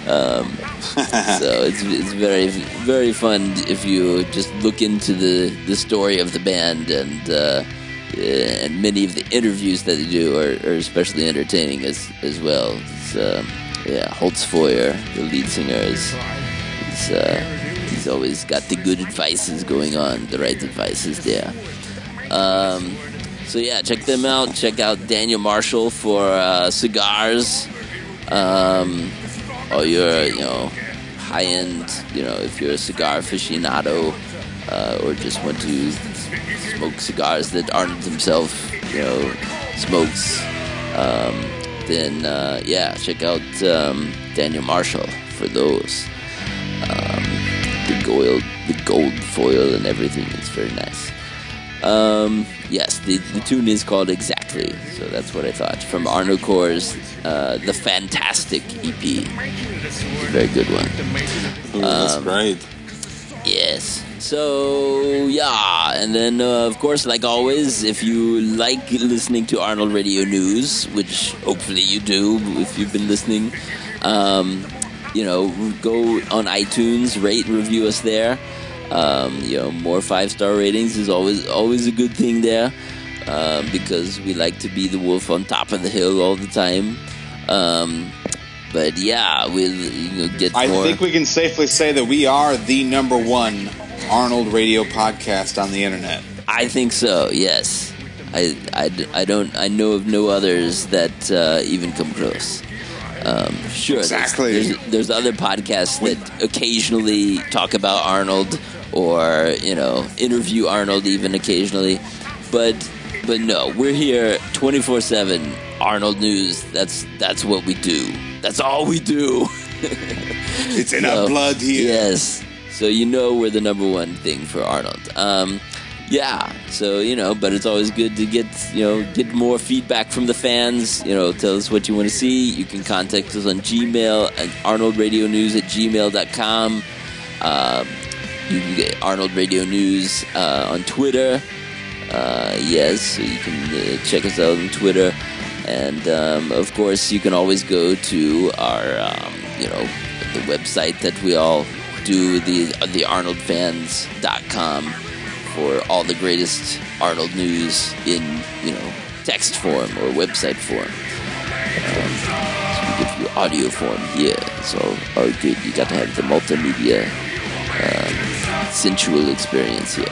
Um, so it's it's very very fun if you just look into the the story of the band and. Uh, and many of the interviews that they do are, are especially entertaining as as well. It's, um, yeah, Holtz Foyer, the lead singer, is, is uh, he's always got the good advices going on, the right advices there. Um, so yeah, check them out. Check out Daniel Marshall for uh, cigars. Um, or your, you know, high end, you know, if you're a cigar aficionado uh, or just want to smoke cigars that Arnold himself, you know, smokes, um, then uh, yeah, check out um, Daniel Marshall for those. Um, the gold, the gold foil and everything is very nice. Um, yes, the, the tune is called Exactly, so that's what I thought. From Arnocorps' uh, The Fantastic EP. Very good one. Ooh, that's great. Yes. So, yeah. And then, uh, of course, like always, if you like listening to Arnold Radio News, which hopefully you do if you've been listening, um, you know, go on iTunes, rate, review us there. Um, you know, more five star ratings is always always a good thing there um, because we like to be the wolf on top of the hill all the time. Um, but yeah, we'll you know, get I more. think we can safely say that we are the number one Arnold radio podcast on the internet. I think so. Yes, I, I, I don't. I know of no others that uh, even come close. Um, sure, there's- Exactly. There's, there's other podcasts that occasionally talk about Arnold or you know interview Arnold even occasionally, but but no, we're here twenty four seven. Arnold News. That's that's what we do. That's all we do. It's in So, our blood here. Yes. So you know we're the number one thing for Arnold. Um, yeah. So you know, but it's always good to get you know get more feedback from the fans. You know, tell us what you want to see. You can contact us on Gmail at arnoldradionews at gmail.com. Um, you can get Arnold Radio News uh, on Twitter. Uh, yes, so you can uh, check us out on Twitter. And um, of course, you can always go to our, um, you know, the website that we all do, the the ArnoldFans.com, for all the greatest Arnold news in, you know, text form or website form. Um, so we give you audio form. Yeah, So, all good. You got to have the multimedia um, sensual experience here.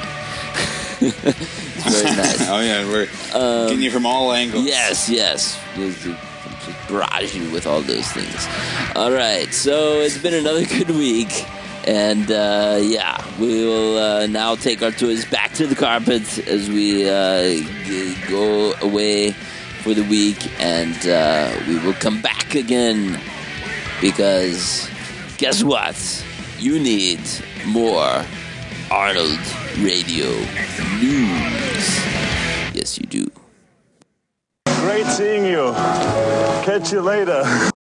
it's very nice. Oh yeah, we're getting you from all angles. Yes, yes. Just, just barrage you with all those things. All right, so it's been another good week. And uh, yeah, we will uh, now take our toys back to the carpet as we uh, g- go away for the week. And uh, we will come back again because guess what? You need more Arnold Radio News. Yes, you do. Great seeing you. Catch you later.